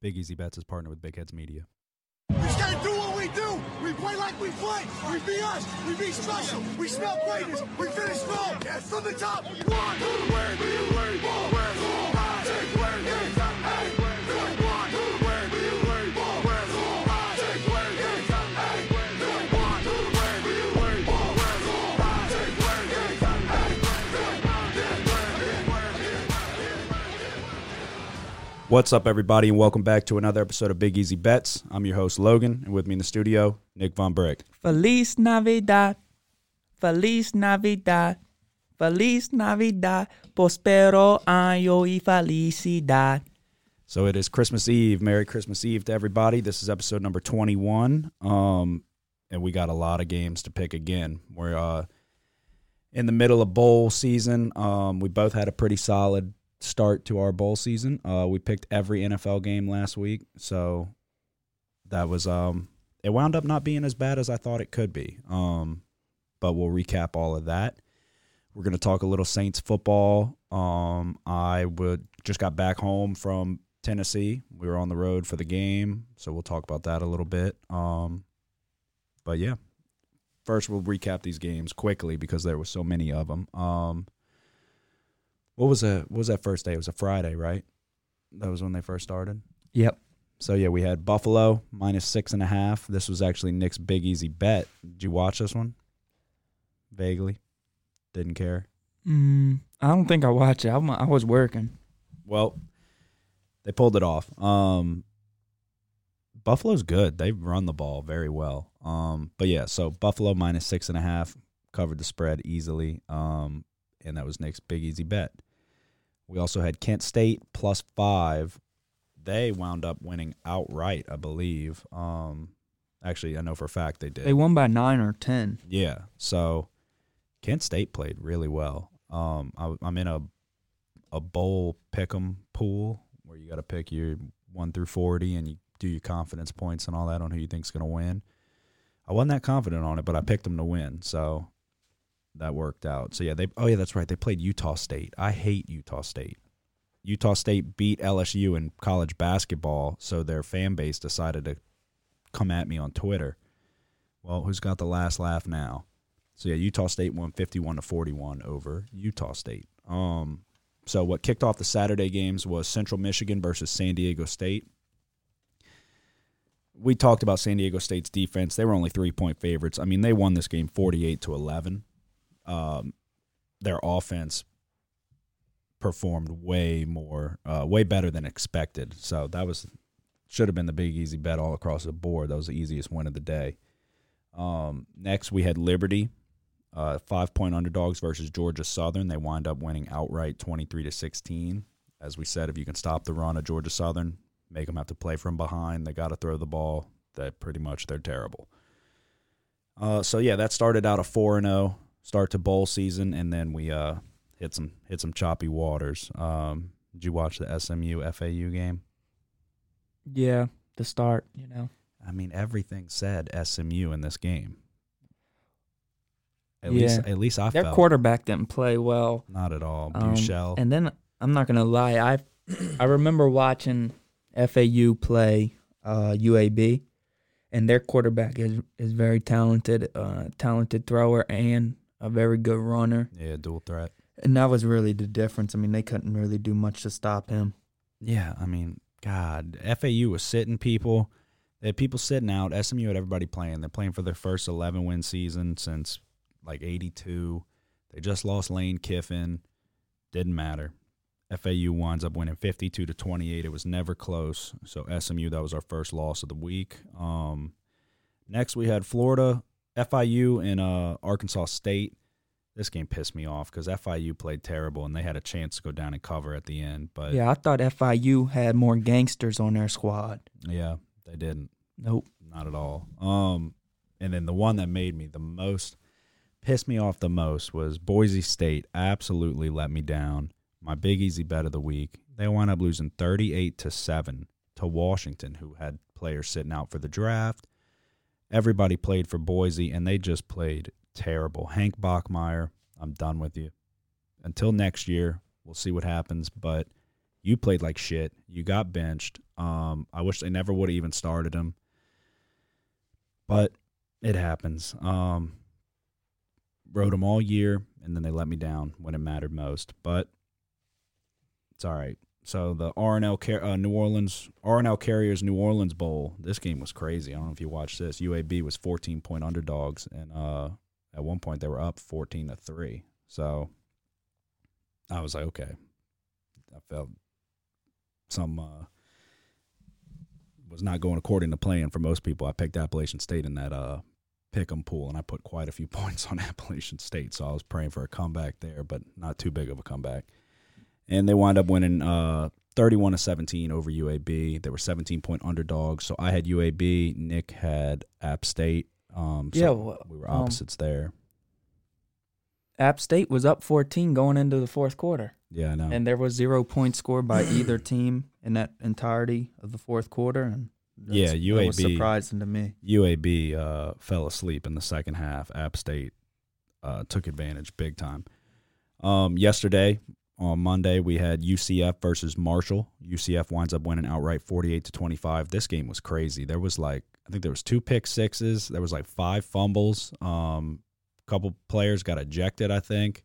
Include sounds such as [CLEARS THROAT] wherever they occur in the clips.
Big Easy Bets is partnered with Big Heads Media. We just gotta do what we do. We play like we play. We be us. We be special. We smell greatness. We finish strong. From the top. One. What's up, everybody, and welcome back to another episode of Big Easy Bets. I'm your host, Logan, and with me in the studio, Nick Von Brick. Feliz Navidad. Feliz Navidad. Feliz Navidad. Prospero año y felicidad. So it is Christmas Eve. Merry Christmas Eve to everybody. This is episode number 21. Um, and we got a lot of games to pick again. We're uh, in the middle of bowl season. Um, we both had a pretty solid start to our bowl season. Uh, we picked every NFL game last week, so that was um, it wound up not being as bad as I thought it could be. Um, but we'll recap all of that. We're gonna talk a little Saints football. Um, I would just got back home from Tennessee. We were on the road for the game, so we'll talk about that a little bit. Um, but yeah, first we'll recap these games quickly because there were so many of them. Um, what was that? What was that first day? It was a Friday, right? That was when they first started. Yep. So yeah, we had Buffalo minus six and a half. This was actually Nick's big easy bet. Did you watch this one? Vaguely, didn't care. Mm, I don't think I watched it. I'm, I was working. Well, they pulled it off. Um, Buffalo's good. They run the ball very well. Um, but yeah, so Buffalo minus six and a half covered the spread easily. Um, and that was Nick's big easy bet. We also had Kent State plus five. They wound up winning outright, I believe. Um, actually, I know for a fact they did. They won by nine or ten. Yeah. So Kent State played really well. Um, I, I'm in a a bowl pick'em pool where you got to pick your one through forty, and you do your confidence points and all that on who you think's going to win. I wasn't that confident on it, but I picked them to win, so that worked out. So yeah, they. Oh yeah, that's right. They played Utah State. I hate Utah State. Utah State beat LSU in college basketball, so their fan base decided to come at me on Twitter. Well, who's got the last laugh now? So yeah, Utah State won fifty-one to forty-one over Utah State. Um, so what kicked off the Saturday games was Central Michigan versus San Diego State. We talked about San Diego State's defense. They were only three-point favorites. I mean, they won this game forty-eight to eleven. Um, their offense performed way more, uh, way better than expected. So that was should have been the big easy bet all across the board. That was the easiest win of the day. Um, next, we had Liberty, uh, five point underdogs versus Georgia Southern. They wind up winning outright, twenty three to sixteen. As we said, if you can stop the run of Georgia Southern, make them have to play from behind. They got to throw the ball. That pretty much they're terrible. Uh, so yeah, that started out a four and zero start to bowl season, and then we uh, hit some hit some choppy waters. Um, did you watch the SMU FAU game? Yeah, the start. You know. I mean, everything said SMU in this game. At Yeah. least, at least I Their felt quarterback didn't play well. not at all. Um, Buchel. And then I'm not gonna lie, I I remember watching FAU play uh, UAB, and their quarterback is is very talented, uh, talented thrower and a very good runner. yeah, dual threat. And that was really the difference. I mean, they couldn't really do much to stop him. Yeah, I mean, God, FAU was sitting people. They had people sitting out. SMU had everybody playing. They're playing for their first 11 win season since like 82. They just lost Lane Kiffin. Didn't matter. FAU winds up winning 52 to 28. It was never close. So SMU, that was our first loss of the week. Um, next, we had Florida, FIU, and uh, Arkansas State. This game pissed me off because FIU played terrible and they had a chance to go down and cover at the end. But Yeah, I thought FIU had more gangsters on their squad. yeah, they didn't. Nope. Not at all. Um, and then the one that made me the most pissed me off the most was Boise State. Absolutely let me down. My big easy bet of the week. They wound up losing thirty-eight to seven to Washington, who had players sitting out for the draft. Everybody played for Boise, and they just played terrible. Hank Bachmeier, I'm done with you. Until next year, we'll see what happens. But You played like shit. You got benched. Um, I wish they never would have even started him. But it happens. Um, him all year, and then they let me down when it mattered most. But it's all right. So the RNL uh, New Orleans RNL Carriers New Orleans Bowl. This game was crazy. I don't know if you watched this. UAB was 14 point underdogs, and uh, at one point they were up 14 to three. So I was like, okay. I felt some uh, was not going according to plan for most people. I picked Appalachian State in that uh, pick 'em pool, and I put quite a few [LAUGHS] points on Appalachian State. So I was praying for a comeback there, but not too big of a comeback. And they wind up winning uh, 31 to 17 over UAB. They were 17 point underdogs. So I had UAB. Nick had App State. Um, so Yeah, well, we were um, opposites there. App State was up 14 going into the fourth quarter, Yeah, I know. and there was zero points scored by [CLEARS THROAT] either team in that entirety of the fourth quarter. And Yeah, that was surprising to me. UAB uh, fell asleep in the second half. App State uh, took advantage big time. Um, yesterday on Monday, we had UCF versus Marshall. UCF winds up winning outright, forty-eight to twenty-five. This game was crazy. There was like I think there was two pick sixes. There was like five fumbles. Um, a couple players got ejected. I think.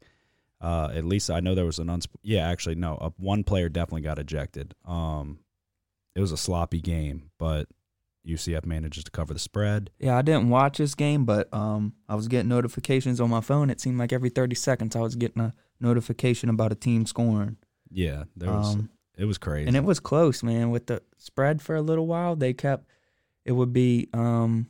Uh, at least I know there was an uns. Yeah, actually, no. One player definitely got ejected. Um, it was a sloppy game, but UCF manages to cover the spread. Yeah, I didn't watch this game, but um, I was getting notifications on my phone. It seemed like every 30 seconds I was getting a notification about a team scoring. Yeah, there was. Um, it was crazy. and it was close, man. With the spread for a little while, they kept it would be um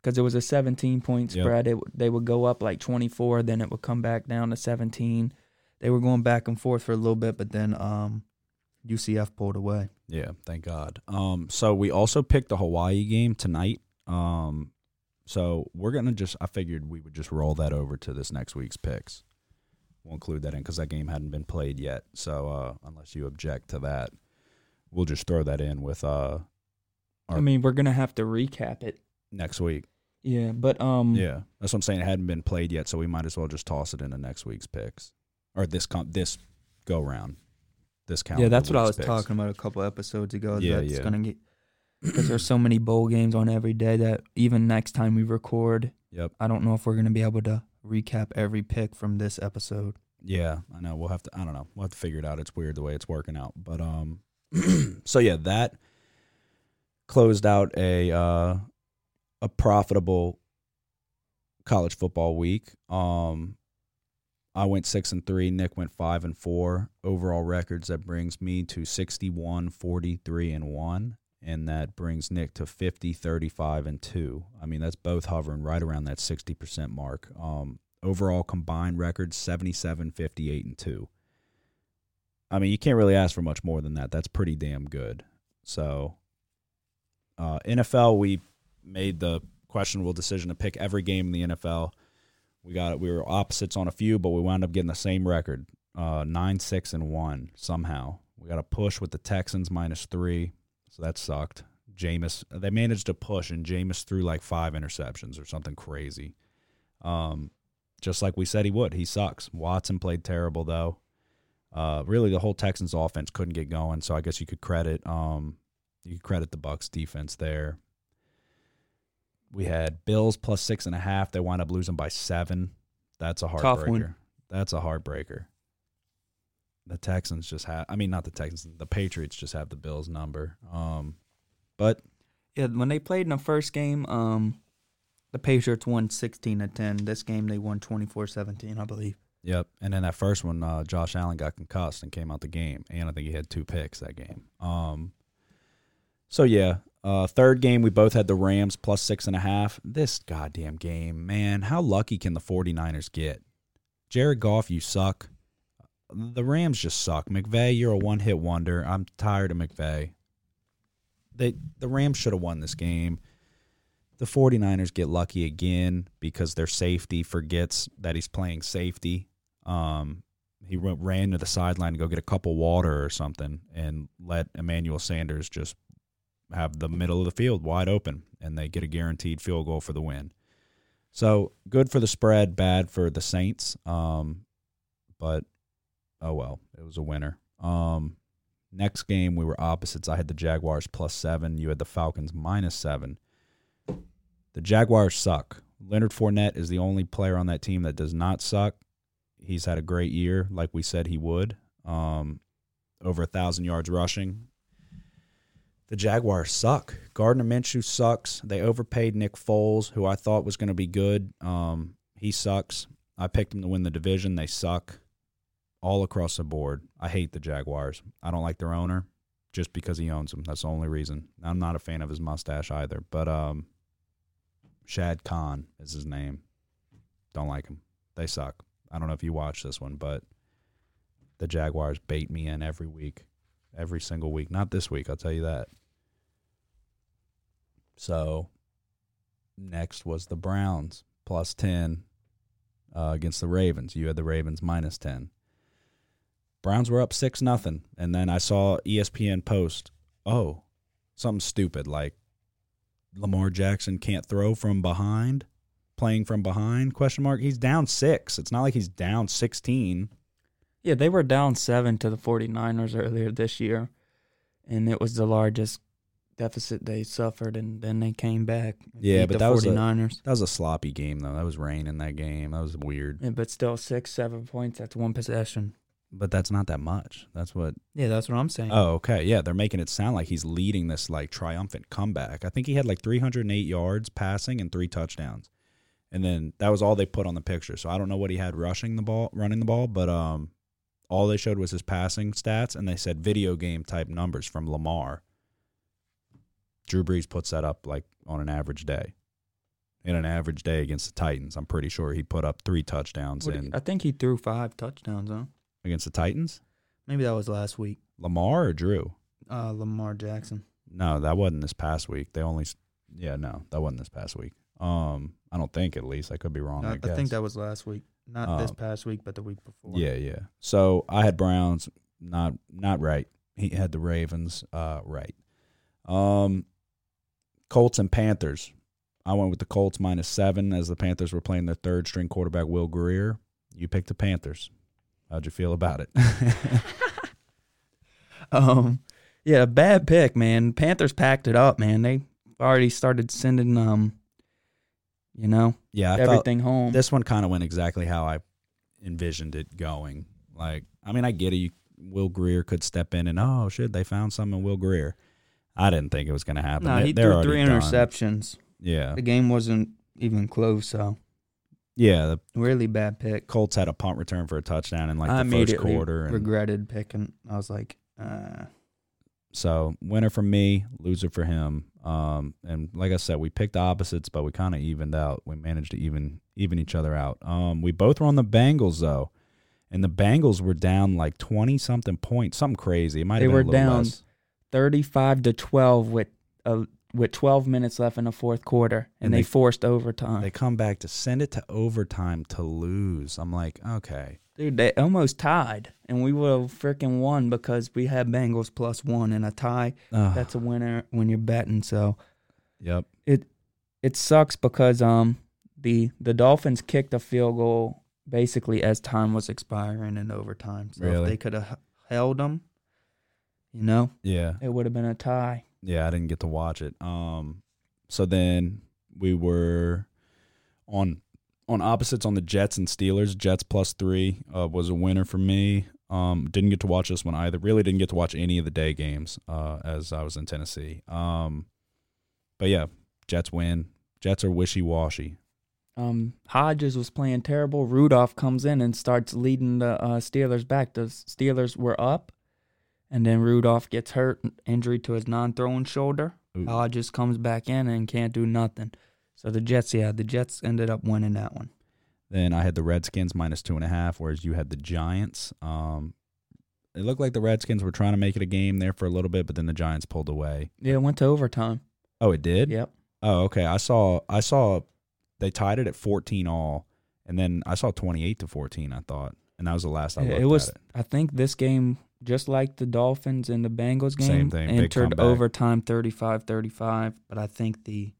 because it was a 17 point Yep. spread. It they would go up like 24, then it would come back down to 17. They were going back and forth for a little bit, but then um UCF pulled away. yeah, thank God. Um, so we also picked the Hawaii game tonight. Um, so we're gonna just. I figured we would just roll that over to this next week's picks. We'll include that in because that game hadn't been played yet. So uh, unless you object to that, we'll just throw that in with uh I mean, we're gonna have to recap it. next week. Yeah, but um Yeah, that's what I'm saying. It hadn't been played yet, so we might as well just toss it into next week's picks or this com- this go round. This count. Yeah, that's what I was talking about a couple episodes ago. Yeah, that's yeah. gonna get because there's so many bowl games on every day that even next time we record, Yep. I don't know if we're gonna be able to recap every pick from this episode. Yeah, I know. We'll have to. I don't know. We'll have to figure it out. It's weird the way it's working out, but um. [CLEARS THROAT] so yeah, that closed out a uh, a profitable college football week. Um, I went six and three. Nick went five and four. Overall records that brings me to 61, 43 and one, and that brings Nick to 50, 35 and two. I mean, that's both hovering right around that sixty percent mark. Um, overall combined records 77 58 and 2 i mean you can't really ask for much more than that that's pretty damn good so uh, nfl we made the questionable decision to pick every game in the nfl we got it. we were opposites on a few but we wound up getting the same record uh, 9 6 and 1 somehow we got a push with the texans minus 3 so that sucked Jameis, they managed to push and Jameis threw like five interceptions or something crazy um, just like we said he would. He sucks. Watson played terrible though. Uh, really, the whole Texans offense couldn't get going. So I guess you could credit um, you could credit the Bucs defense there. We had Bills plus six and a half. They wind up losing by seven. That's a heartbreaker. That's a heartbreaker. The Texans just have. I mean, not the Texans. The Patriots just have the Bills number. Um, but Yeah, when they played in the first game, um, the Patriots won 16 to 10. This game they won 24-17, I believe. Yep. And then that first one, uh, Josh Allen got concussed and came out the game. And I think he had two picks that game. Um, so, yeah. Uh, third game, we both had the Rams plus six and a half. This goddamn game, man, how lucky can the 49ers get? Jared Goff, you suck. The Rams just suck. McVay, you're a one hit wonder. I'm tired of McVay. They, the Rams should have won this game. The 49ers get lucky again because their safety forgets that he's playing safety. Um, he ran to the sideline to go get a cup of water or something and let Emmanuel Sanders just have the middle of the field wide open, and they get a guaranteed field goal for the win. So good for the spread, bad for the Saints. Um, but oh well, it was a winner. Um, Next game, we were opposites. I had the Jaguars plus seven. You had the Falcons minus seven. The Jaguars suck. Leonard Fournette is the only player on that team that does not suck. He's had a great year, like we said he would. Um, over a thousand yards rushing. The Jaguars suck. Gardner Minshew sucks. They overpaid Nick Foles, who I thought was going to be good. Um, he sucks. I picked him to win the division. They suck all across the board. I hate the Jaguars. I don't like their owner just because he owns them. That's the only reason. I'm not a fan of his mustache either. But um, Shad Khan is his name. Don't like him. They suck. I don't know if you watch this one, but the Jaguars bait me in every week, every single week. Not this week, I'll tell you that. So next was the Browns plus 10 uh, against the Ravens. You had the Ravens minus 10. Browns were up 6 nothing, and then I saw ESPN post, "Oh, something stupid like Lamar Jackson can't throw from behind, playing from behind?" question mark. He's down 6. It's not like he's down 16. Yeah, they were down seven to the 49ers earlier this year, and it was the largest deficit they suffered, and then they came back. Yeah, but that was a- 49ers. That was a sloppy game though. That was rain in that game. That was weird. Yeah, but still, six, seven points. That's one possession. But that's not that much. That's what Yeah, that's what I'm saying. Oh, okay. Yeah, they're making it sound like he's leading this like triumphant comeback. I think he had like 308 yards passing and three touchdowns. And then that was all they put on the picture. So I don't know what he had rushing the ball, running the ball, but um all they showed was his passing stats and they said video game type numbers from Lamar. Drew Brees puts that up like on an average day. In an average day against the Titans, I'm pretty sure he put up three touchdowns What- in I think he threw five touchdowns, huh? against the Titans. Maybe that was last week. Lamar or Drew? Uh, Lamar Jackson. No, that wasn't this past week. They only, yeah, no, that wasn't this past week. Um, I don't think at least I could be wrong. I, I, I think that was last week. Not this Um, past week, but the week before. Yeah, yeah. So I had Browns, not not right. He had the Ravens, uh, right. Um, Colts and Panthers. I went with the Colts minus seven as the Panthers were playing their third string quarterback Will Grier. You picked the Panthers. How'd you feel about it? [LAUGHS] Um, yeah, bad pick, man. Panthers packed it up, man. They already started sending um, you know, yeah, I everything home. this one kind of went exactly how I envisioned it going. Like, I mean, I get it. You, Will Grier could step in and oh shit, they found something Will Grier. I didn't think it was going to happen. no, They- he they're threw three already done. interceptions. Yeah, The game wasn't even close, so yeah. The really bad pick. Colts had a punt return for a touchdown in like I the first quarter, and regretted picking. I was like, uh, so winner for me, loser for him. Um, and like I said, we picked opposites, but we kind of evened out. We managed to even even each other out. Um, we both were on the Bengals though, and the Bengals were down like twenty something points, something crazy. It might They have been were a little down less. Thirty-five to twelve with uh, with twelve minutes left in the fourth quarter, and, And they, they- forced overtime. They come back to send it to overtime to lose. I'm like, okay, Dude, they almost tied, and we would have freaking won because we had Bengals plus one and a tie. Ugh. That's a winner when you're betting. So yep. it sucks because um the the Dolphins kicked a field goal basically as time was expiring in overtime. So Really? if they could have held them, you know, Yeah. it would have been a tie. Yeah, I didn't get to watch it. Um, so then we were on on opposites on the Jets and Steelers. Jets plus three uh, was a winner for me. Um, didn't get to watch this one either. Really didn't get to watch any of the day games uh, as I was in Tennessee. Um, but yeah, Jets win. Jets are wishy washy. Um, Hodges was playing terrible. Rudolph comes in and starts leading the uh, Steelers back. The Steelers were up, and then Rudolph gets hurt, injury to his non-throwing shoulder. Ooh. Hodges comes back in and can't do nothing. So the Jets, yeah, the Jets ended up winning that one. Then I had the Redskins minus two and a half, whereas you had the Giants. Um, it looked like the Redskins were trying to make it a game there for a little bit, but then the Giants pulled away. Yeah, it went to overtime. Oh, it did. Yep. Oh, okay. I saw I saw they tied it at 14 all and then I saw 28 to 14 I thought. And that was the last I Yeah, looked it was. at it. I think this game, just like the Dolphins and the Bengals game, Same thing, big entered comeback. overtime 35-35, But I think the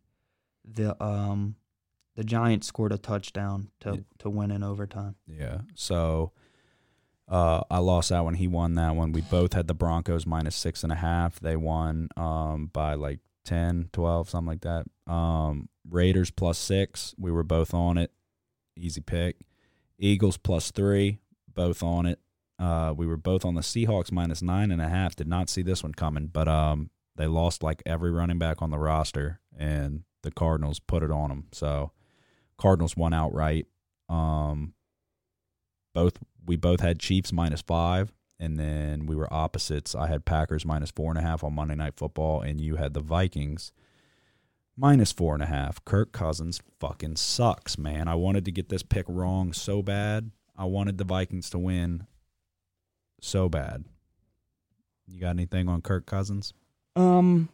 the um the Giants scored a touchdown to Yeah. to win in overtime. Yeah. So Uh, I lost that one. He won that one. We both had the Broncos minus six and a half. They won um, by like 10, 12, something like that. Um, Raiders plus six. We were both on it. Easy pick. Eagles plus three. Both on it. Uh, we were both on the Seahawks minus nine and a half. Did not see this one coming, but um, they lost like every running back on the roster, and the Cardinals put it on them. So Cardinals won outright. Um, both we both had Chiefs minus five, and then we were opposites. I had Packers minus four and a half on Monday Night Football, and you had the Vikings minus four and a half. Kirk Cousins fucking sucks, man. I wanted to get this pick wrong so bad. I wanted the Vikings to win so bad. You got anything on Kirk Cousins? Um,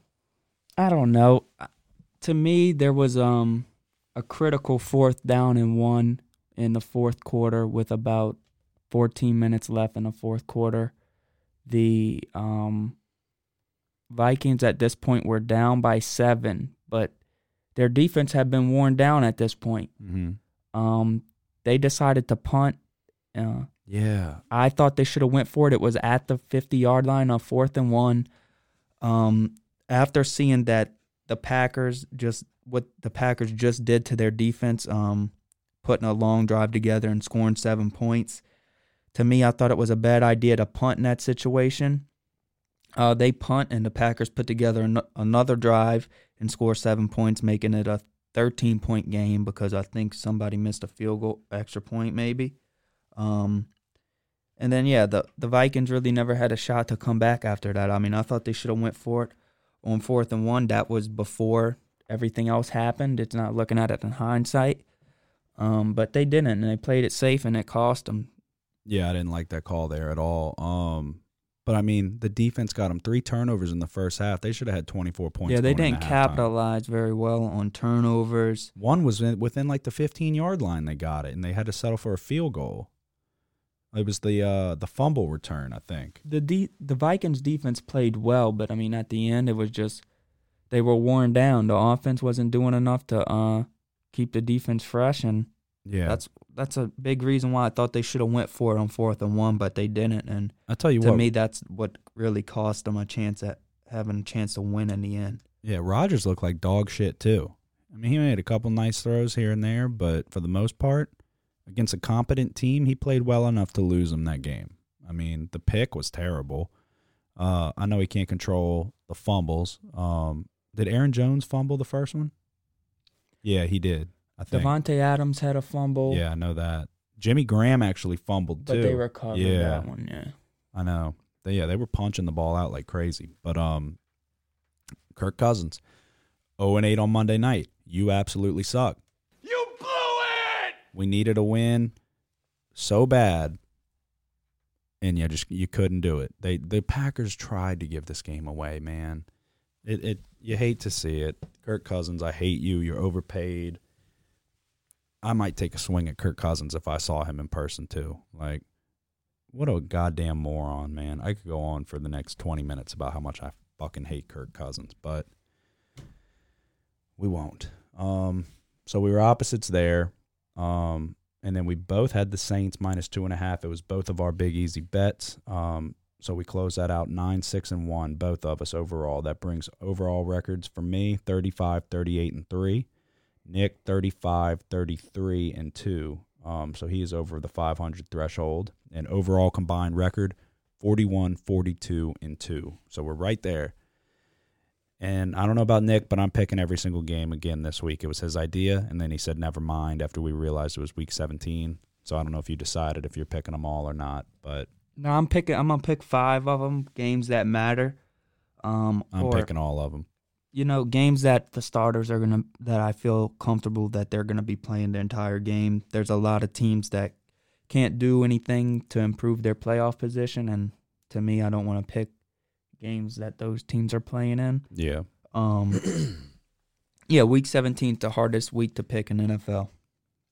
I don't know. To me, there was um a critical fourth down and one in the fourth quarter with about 14 minutes left in the fourth quarter. The um Vikings at this point were down by seven, but their defense had been worn down at this point. Mm-hmm. Um, they decided to punt. Uh, Yeah. I thought they should have went for it. It was at the 50 yard line on fourth and one. Um, after seeing that the Packers just what the Packers just did to their defense, um, putting a long drive together and scoring seven points. To me, I thought it was a bad idea to punt in that situation. Uh, they punt and the Packers put together an- another drive and score seven points, making it a 13 point game because I think somebody missed a field goal, extra point maybe. Um, and then yeah, the the Vikings really never had a shot to come back after that. I mean, I thought they should have went for it on fourth and one. That was before everything else happened. It's not looking at it in hindsight. Um, but they didn't, and they played it safe, and it cost them. Yeah, I didn't like that call there at all. Um, but I mean, the defense got them three turnovers in the first half. They should have had 24 points. yeah, they didn't capitalize very well on turnovers. One was within like the 15 yard line. They got it, and they had to settle for a field goal. It was the uh, the fumble return, I think. the de- the Vikings defense played well, but I mean at the end it was just they were worn down. The offense wasn't doing enough to uh keep the defense fresh, and Yeah, that's that's a big reason why I thought they should have went for it on fourth and one, but they didn't. And I tell you to what. me, that's what really cost them a chance at having a chance to win in the end. yeah, Rodgers looked like dog shit too. I mean, he made a couple nice throws here and there, but for the most part, against a competent team, he played well enough to lose them that game. I mean, the pick was terrible. Uh, I know he can't control the fumbles. Um, did Aaron Jones fumble the first one? Yeah, he did. I think. Davante Adams had a fumble, Yeah, I know that. Jimmy Graham actually fumbled but too. they recovered Yeah. that one. Yeah, I know. They, yeah, they were punching the ball out like crazy. But um, Kirk Cousins, zero and eight on Monday night. You absolutely suck. We needed a win so bad, and you just you couldn't do it. They the Packers tried to give this game away, man. It it you hate to see it. Kirk Cousins, I hate you. You're overpaid. I might take a swing at Kirk Cousins if I saw him in person too. Like, what a goddamn moron, man. I could go on for the next 20 minutes about how much I fucking hate Kirk Cousins, but we won't. Um, so we were opposites there. Um, and then we both had the Saints minus two and a half. It was both of our big easy bets. Um, so we closed that out nine, six, and one, both of us overall. That brings overall records for me 35, 38, and three. Nick 35, 33, and two. Um, so he is over the 500 threshold. And overall combined record 41, 42, and two. So we're right there. And I don't know about Nick, but I'm picking every single game again this week. It was his idea, and then he said never mind after we realized it was week 17. So I don't know if you decided if you're picking them all or not, but no, I'm picking. I'm gonna pick five of them games that matter. Um, I'm or, picking all of them. you know, games that the starters are gonna that I feel comfortable that they're gonna be playing the entire game. There's a lot of teams that can't do anything to improve their playoff position, and to me, I don't want to pick games that those teams are playing in. Yeah. Um, [CLEARS THROAT] yeah, week 17 the hardest week to pick in NFL.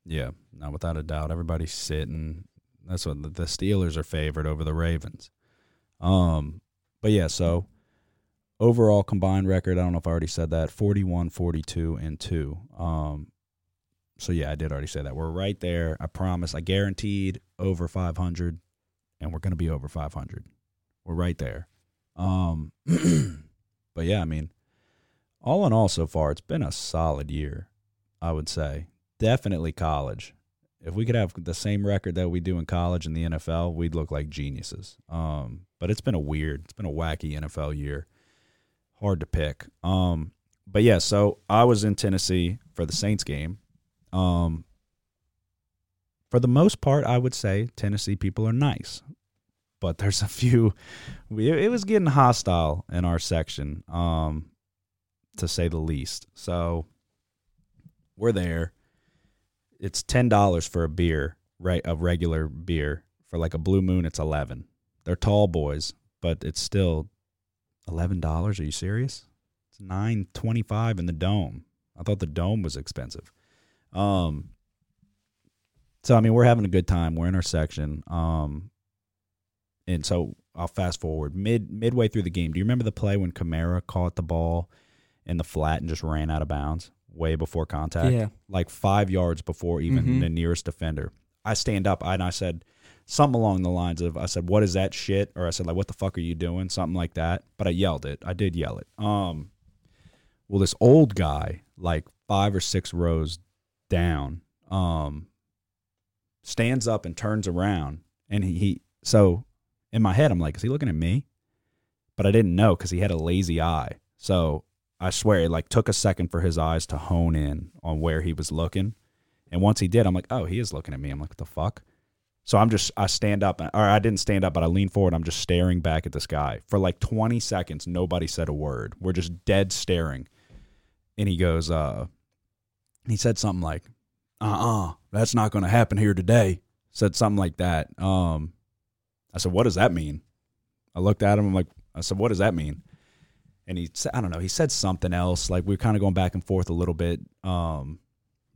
Yeah. not without a doubt. Everybody's sitting. That's what the- Steelers are favored over the Ravens. Um, but yeah, so overall combined record, I don't know if I already said that 41, 42, and 2. Um, so yeah, I did already say that. We're right there. I promise. I guaranteed over 500 and we're going to be over 500. We're right there. Um, [CLEARS THROAT] but yeah, I mean, all in all, so far, it's been a solid year. I would say definitely college. If we could have the same record that we do in college and the NFL, we'd look like geniuses. Um, but it's been a weird, it's been a wacky NFL year. Hard to pick. Um, but yeah, so I was in Tennessee for the Saints game. Um, for the most part, I would say Tennessee people are nice, but there's a few. We, it was getting hostile in our section, um, to say the least. So we're there. It's ten dollars for a beer, right? A regular beer for like a Blue Moon. It's eleven. They're tall boys, but it's still eleven dollars. Are you serious? It's nine twenty five in the dome. I thought the dome was expensive. Um. So I mean, we're having a good time. We're in our section. Um. And so I'll fast forward mid midway through the game. Do you remember the play when Kamara caught the ball in the flat and just ran out of bounds way before contact? Yeah. like five yards before even Mhm. the nearest defender. I stand up and I said something along the lines of I said, "What is that shit?" Or I said, "Like, what the fuck are you doing?" Something like that. But I yelled it. I did yell it. Um, well, this old guy, like five or six rows down, um, stands up and turns around, and he, he so in my head I'm like, is he looking at me? But I didn't know because he had a lazy eye. So I swear it like took a second for his eyes to hone in on where he was looking. And once he did, I'm like, oh, he is looking at me. I'm like, what the fuck? So I'm just, I stand up, or I didn't stand up, but I lean forward. I'm just staring back at this guy for like 20 seconds. Nobody said a word. We're just dead staring. And he goes, uh, he said something like, uh uh that's not going to happen here today. Said something like that. Um, I said, what does that mean? I looked at him. I'm like, I said, what does that mean? And he said, I don't know. He said something else. Like we were kind of going back and forth a little bit. Um,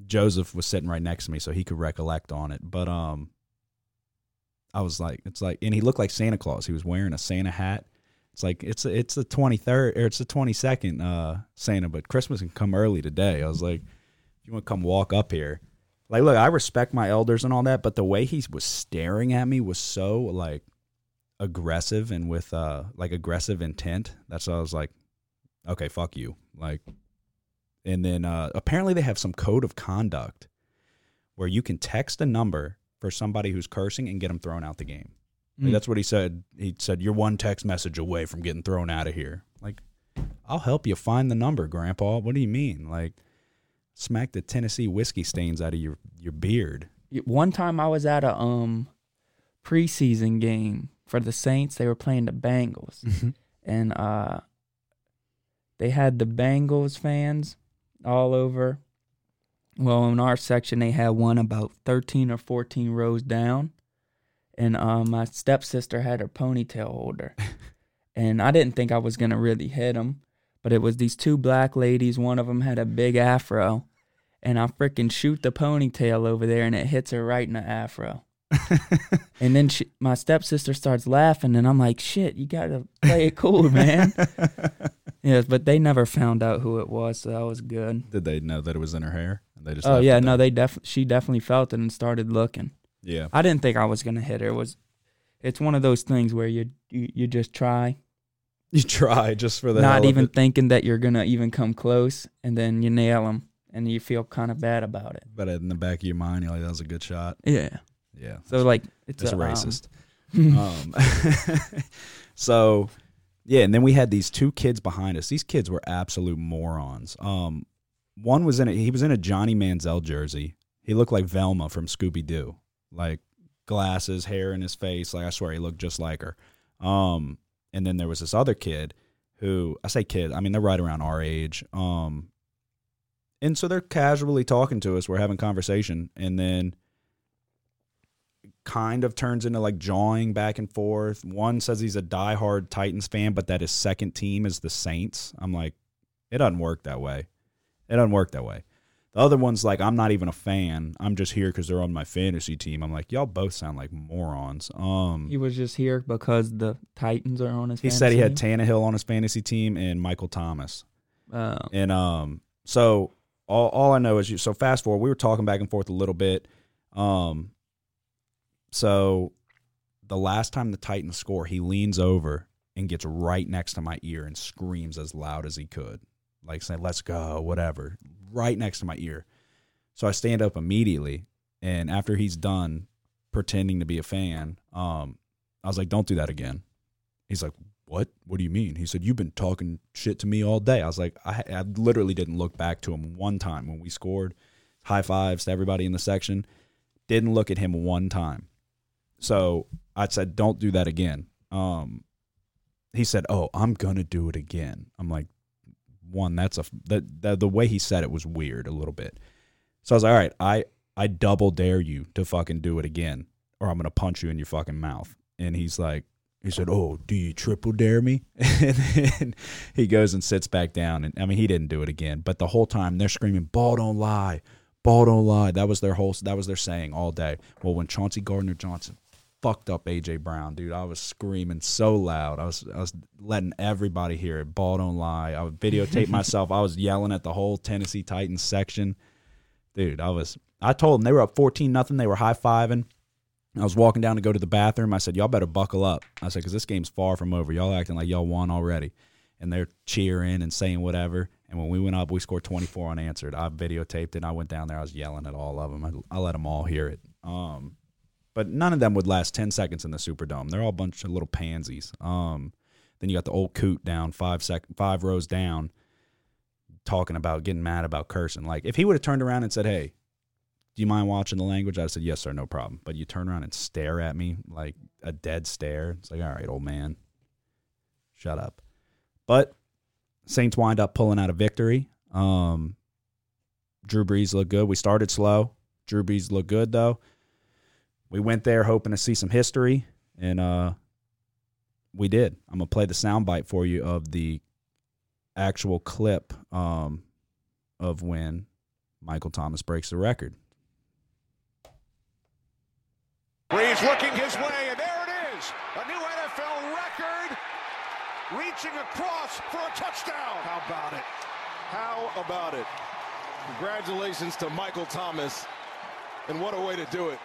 Joseph was sitting right next to me, so he could recollect on it. But um, I was like, it's like, and he looked like Santa Claus. He was wearing a Santa hat. It's like it's it's the twenty third or it's the twenty second uh, Santa, but Christmas can come early today. I was like, if you want to come walk up here, like, look, I respect my elders and all that, but the way he was staring at me was so like aggressive and with uh like aggressive intent. That's why I was like, okay, fuck you, like. And then uh, apparently they have some code of conduct where you can text a number for somebody who's cursing and get them thrown out the game. Like, Mm. that's what he said. He said, You're one text message away from getting thrown out of here. Like, I'll help you find the number, Grandpa. What do you mean? Like, smack the Tennessee whiskey stains out of your, your beard. One time I was at a um preseason game for the Saints. They were playing the Bengals, and uh, they had the Bengals fans all over. Well, in our section, they had one about thirteen or fourteen rows down, and uh, my stepsister had her ponytail holder, [LAUGHS] and I didn't think I was gonna really hit them, but it was these two black ladies. One of them had a big afro, and I freaking shoot the ponytail over there, and it hits her right in the afro. [LAUGHS] and then she, my stepsister starts laughing, and I'm like, "Shit, you gotta play it cool, man." [LAUGHS] yes, but they never found out who it was, so that was good. Did they know that it was in her hair? They just Oh yeah, no, they def she definitely felt it and started looking. yeah. I didn't think I was gonna hit her. It was it's one of those things where you you, you just try, You try just for the not even thinking that you're gonna even come close, and then you nail them, and you feel kind of bad about it. But in the back of your mind, you're like, that was a good shot. Yeah. Yeah. So like it's, it's a, um, racist. [LAUGHS] um, [LAUGHS] so yeah, and then we had these two kids behind us. These kids were absolute morons. Um, one was in a he was in a Johnny Manziel jersey. He looked like Velma from Scooby Doo, like glasses, hair in his face. Like I swear, he looked just like her. Um, and then there was this other kid who I say kid, I mean they're right around our age. Um, and so they're casually talking to us. We're having conversation, and then kind of turns into like jawing back and forth. One says he's a diehard Titans fan, but that his second team is the Saints. I'm like, it doesn't work that way. It doesn't work that way. The other one's like, I'm not even a fan. I'm just here because they're on my fantasy team. I'm like, y'all both sound like morons. Um, He was just here because the Titans are on his. he said he had Tannehill on his fantasy team and Michael Thomas. Oh. And um, so all all I know is you. So fast forward, we were talking back and forth a little bit. Um, so the last time the Titans score, he leans over and gets right next to my ear and screams as loud as he could, like saying, "Let's go," whatever, right next to my ear. So I stand up immediately, and after he's done pretending to be a fan, um, I was like, "Don't do that again." He's like, "What? What do you mean?" He said, "You've been talking shit to me all day." I was like, I, I literally didn't look back to him one time when we scored. High fives to everybody in the section. Didn't look at him one time. So I said, "Don't do that again." Um, he said, "Oh, I'm gonna do it again." I'm like, one, that's a that, that the way he said it was weird a little bit. So I was like, "All right, I I double dare you to fucking do it again, or I'm gonna punch you in your fucking mouth." And he's like, he said, "Oh, do you triple dare me?" [LAUGHS] and then he goes and sits back down. And I mean, he didn't do it again, but the whole time they're screaming, "Ball don't lie, ball don't lie." That was their whole. That was their saying all day. Well, when Chauncey Gardner Johnson fucked up AJ Brown, dude, I was screaming so loud. I was I was letting everybody hear it. Ball don't lie. I would videotape [LAUGHS] myself. I was yelling at the whole Tennessee Titans section, dude. I was. I told them they were up fourteen nothing. They were high fiving. I was walking down to go to the bathroom. I said, "Y'all better buckle up." I said, "Cause this game's far from over. Y'all acting like y'all won already." And they're cheering and saying whatever. And when we went up, we scored 24 unanswered. I videotaped it. and I went down there. I was yelling at all of them. I, I let them all hear it. Um, but none of them would last 10 seconds in the Superdome. They're all a bunch of little pansies. Um, then you got the old coot down five sec- five rows down, talking about getting mad about cursing. Like if he would have turned around and said, "Hey, do you mind watching the language?" I'd said, "Yes, sir, no problem." But you turn around and stare at me like a dead stare. It's like, all right, old man, shut up. But Saints wind up pulling out a victory. Um, Drew Brees looked good. We started slow. Drew Brees looked good though. We went there hoping to see some history, and uh, we did. I'm gonna play the soundbite for you of the actual clip um, of when Michael Thomas breaks the record. Brees looking his way, and there it is. A new NFL record reaching across for a touchdown. How about it? How about it? Congratulations to Michael Thomas. And what a way to do it.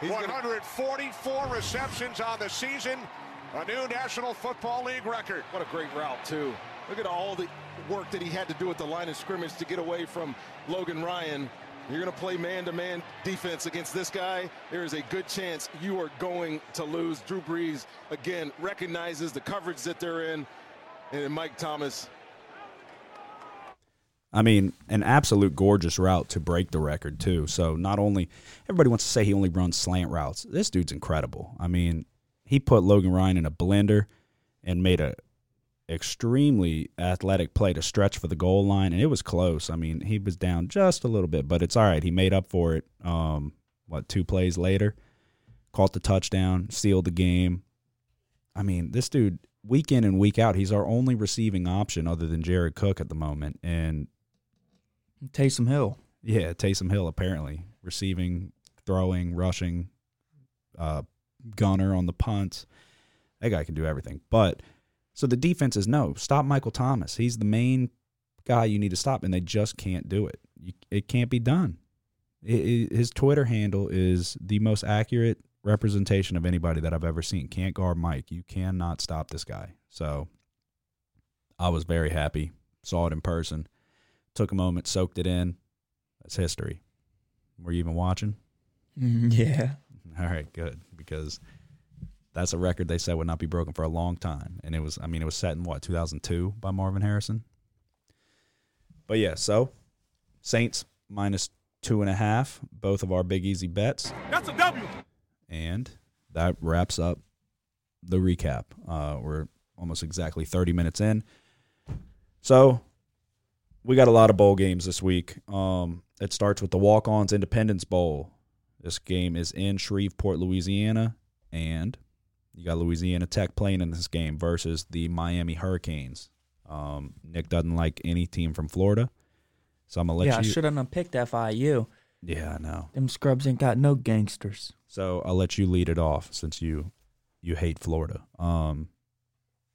He's gonna- 144 receptions on the season. A new National Football League record. What a great route, too. Look at all the work that he had to do at the line of scrimmage to get away from Logan Ryan. You're going to play man to man defense against this guy. There is a good chance you are going to lose. Drew Brees, again, recognizes the coverage that they're in. And Mike Thomas, I mean, an absolute gorgeous route to break the record too. So not only everybody wants to say he only runs slant routes. This dude's incredible. I mean, he put Logan Ryan in a blender and made a extremely athletic play to stretch for the goal line and it was close. I mean, he was down just a little bit, but it's all right. He made up for it um what two plays later. Caught the touchdown, sealed the game. I mean, this dude week in and week out, he's our only receiving option other than Jared Cook at the moment and Taysom Hill. yeah, Taysom Hill apparently receiving, throwing, rushing, uh, gunner on the punts. That guy can do everything. But so the defense is no, stop Michael Thomas. He's the main guy you need to stop, and they just can't do it. You, it can't be done. It, it, his Twitter handle is the most accurate representation of anybody that I've ever seen. Can't guard Mike. You cannot stop this guy. So I was very happy. Saw it in person. Took a moment, soaked it in. That's history. Were you even watching? Mm, Yeah. [LAUGHS] All right, good because that's a record they said would not be broken for a long time, and it was. I mean, it was set in what 2002 by Marvin Harrison. But yeah, so Saints minus two and a half, both of our big easy bets, That's a W. and that wraps up the recap. Uh, we're almost exactly 30 minutes in, so we got a lot of bowl games this week. Um, it starts with the Walk-Ons Independence Bowl. This game is in Shreveport, Louisiana, and you got Louisiana Tech playing in this game versus the Miami Hurricanes. Um, Nick doesn't like any team from Florida, so I'm gonna let you. yeah, I shouldn't have picked FIU. Yeah, I know. Them scrubs ain't got no gangsters. So I'll let you lead it off since you you hate Florida. Um,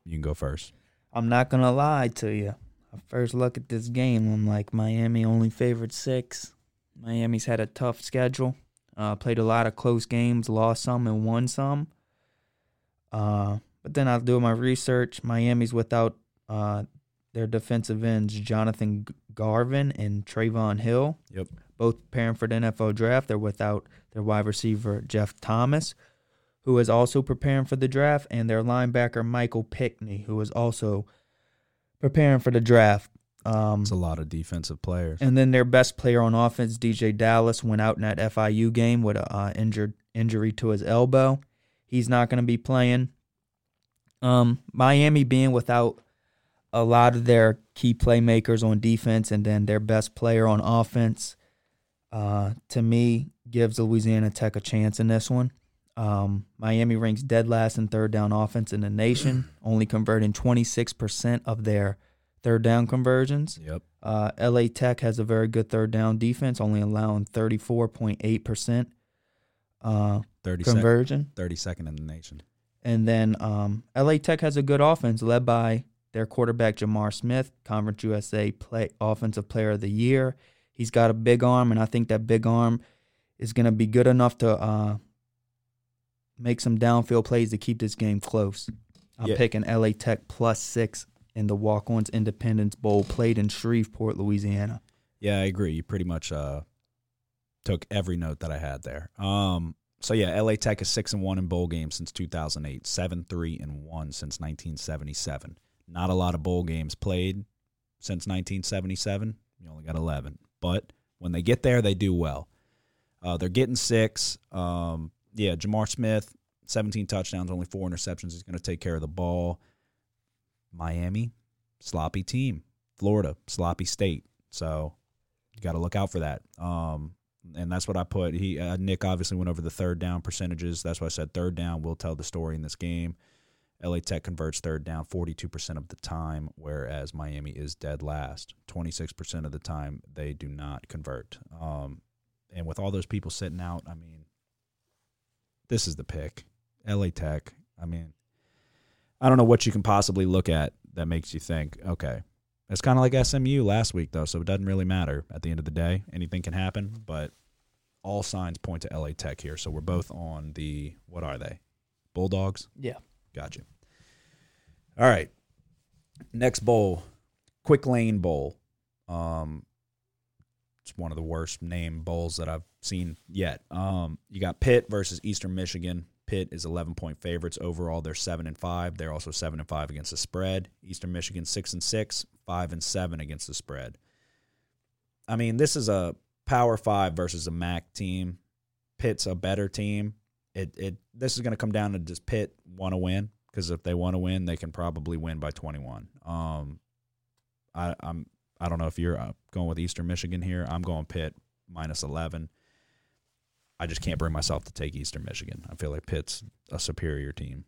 you can go first. I'm not gonna lie to you. I first look at this game, I'm like Miami only favored six. Miami's had a tough schedule. Uh, played a lot of close games, lost some and won some. Uh, but then I do my research. Miami's without uh, their defensive ends, Jonathan Garvin and Trevon Hill. Yep. Both preparing for the NFL draft. They're without their wide receiver, Jeff Thomas, who is also preparing for the draft, and their linebacker, Michael Pinckney, who is also preparing for the draft. Um, It's a lot of defensive players. and then their best player on offense, DeeJay Dallas, went out in that FIU game with a uh, injured injury to his elbow. He's not going to be playing. Um, Miami being without a lot of their key playmakers on defense, and then their best player on offense, uh, to me gives Louisiana Tech a chance in this one. Um, Miami ranks dead last in third down offense in the nation, [CLEARS THROAT] only converting 26% of their third down conversions. Yep. Uh, LA Tech has a very good third down defense, only allowing 34.8% uh, 30 conversion. 32nd in the nation. And then um, LA Tech has a good offense led by their quarterback, J'Mar Smith, Conference USA play, Offensive Player of the Year. He's got a big arm, and I think that big arm is going to be good enough to uh, make some downfield plays to keep this game close. I'm Yeah. picking LA Tech plus six in the Walk Ons Independence Bowl played in Shreveport, Louisiana. Yeah, I agree. You pretty much uh, took every note that I had there. Um, so yeah, LA Tech is six and one in bowl games since 2008, seven three and one since 1977. Not a lot of bowl games played since 1977. You only got 11, but when they get there, they do well. Uh, they're getting six. Um, yeah, J'Mar Smith, 17 touchdowns, only four interceptions. He's going to take care of the ball. Miami, sloppy team. Florida, sloppy state. So you got to look out for that. Um, and that's what I put. He uh, Nick obviously went over the third down percentages. That's why I said third down will tell the story in this game. LA Tech converts third down 42% of the time, whereas Miami is dead last. 26% of the time they do not convert. Um, and with all those people sitting out, I mean, this is the pick. LA Tech. I mean, I don't know what you can possibly look at that makes you think, okay, it's kind of like SMU last week, though, so it doesn't really matter at the end of the day. Anything can happen, but all signs point to LA Tech here. So we're both on the, what are they? Bulldogs? Yeah. Gotcha. All right. Next bowl, Quick Lane Bowl. Um, it's one of the worst named bowls that I've seen yet. Um, you got Pitt versus Eastern Michigan. Pitt is 11 point favorites overall. They're seven and five. They're also seven and five against the spread. Eastern Michigan six and six, five and seven against the spread. I mean, this is a Power Five versus a MAC team. Pitt's a better team. It it this is going to come down to does Pitt want to win? Because if they want to win, they can probably win by 21. Um, I I'm I don't know if you're uh, going with Eastern Michigan here. I'm going Pitt minus 11. I just can't bring myself to take Eastern Michigan. I feel like Pitt's a superior team.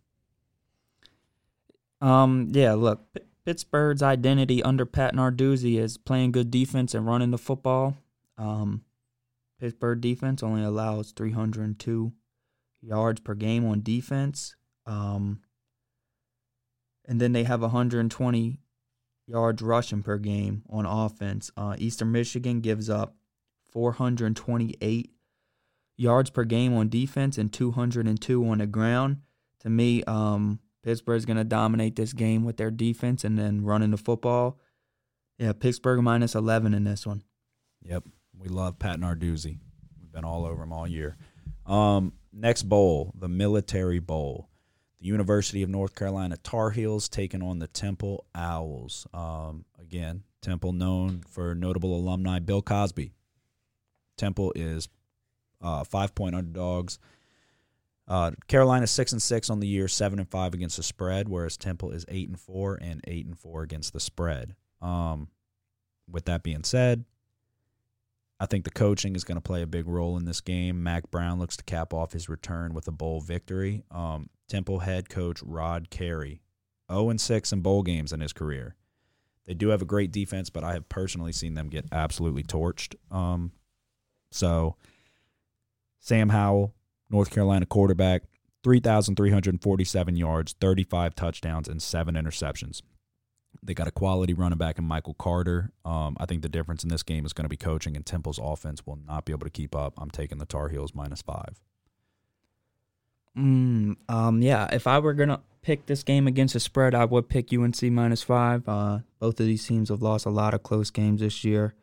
Um, yeah, look, P- Pittsburgh's identity under Pat Narduzzi is playing good defense and running the football. Um, Pittsburgh defense only allows 302 yards per game on defense. Um, and then they have 120 yards rushing per game on offense. Uh, Eastern Michigan gives up 428 yards per game on defense and 202 on the ground. To me, um, Pittsburgh's going to dominate this game with their defense and then running the football. Yeah, Pittsburgh minus 11 in this one. Yep. We love Pat Narduzzi. We've been all over him all year. Um, next bowl, the Military Bowl. The University of North Carolina Tar Heels taking on the Temple Owls. Um, again, Temple known for notable alumni Bill Cosby. Temple is uh, five point underdogs. Uh, Carolina six and six on the year, seven and five against the spread, whereas Temple is eight and four and eight and four against the spread. Um, with that being said, I think the coaching is going to play a big role in this game. Mack Brown looks to cap off his return with a bowl victory. Um, Temple head coach Rod Carey, 0 and 6 in bowl games in his career. They do have a great defense, but I have personally seen them get absolutely torched. Um, so, Sam Howell, North Carolina quarterback, 3,347 yards, 35 touchdowns, and seven interceptions. They got a quality running back in Michael Carter. Um, I think the difference in this game is going to be coaching, and Temple's offense will not be able to keep up. I'm taking the Tar Heels minus five. Mm, um, yeah, if I were gonna pick this game against a spread, I would pick UNC minus five. Uh, both of these teams have lost a lot of close games this year.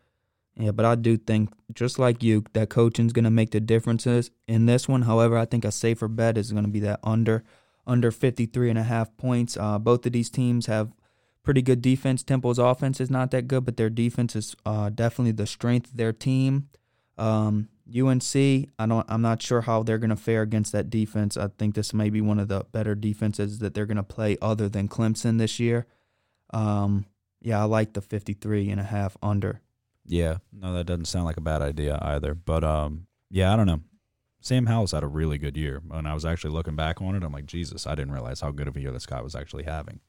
Yeah, but I do think, just like you, that coaching's gonna make the differences in this one. However, I think a safer bet is gonna be that under under 53 and a half points. Uh, both of these teams have pretty good defense. Temple's offense is not that good, but their defense is uh, definitely the strength of their team. Um, UNC, I don't, I'm not sure how they're going to fare against that defense. I think this may be one of the better defenses that they're going to play other than Clemson this year. Um, yeah, I like the 53 and a half under. Yeah, no, that doesn't sound like a bad idea either. But um, yeah, I don't know. Sam Howell's had a really good year. And I was actually looking back on it, I'm like, Jesus, I didn't realize how good of a year this guy was actually having.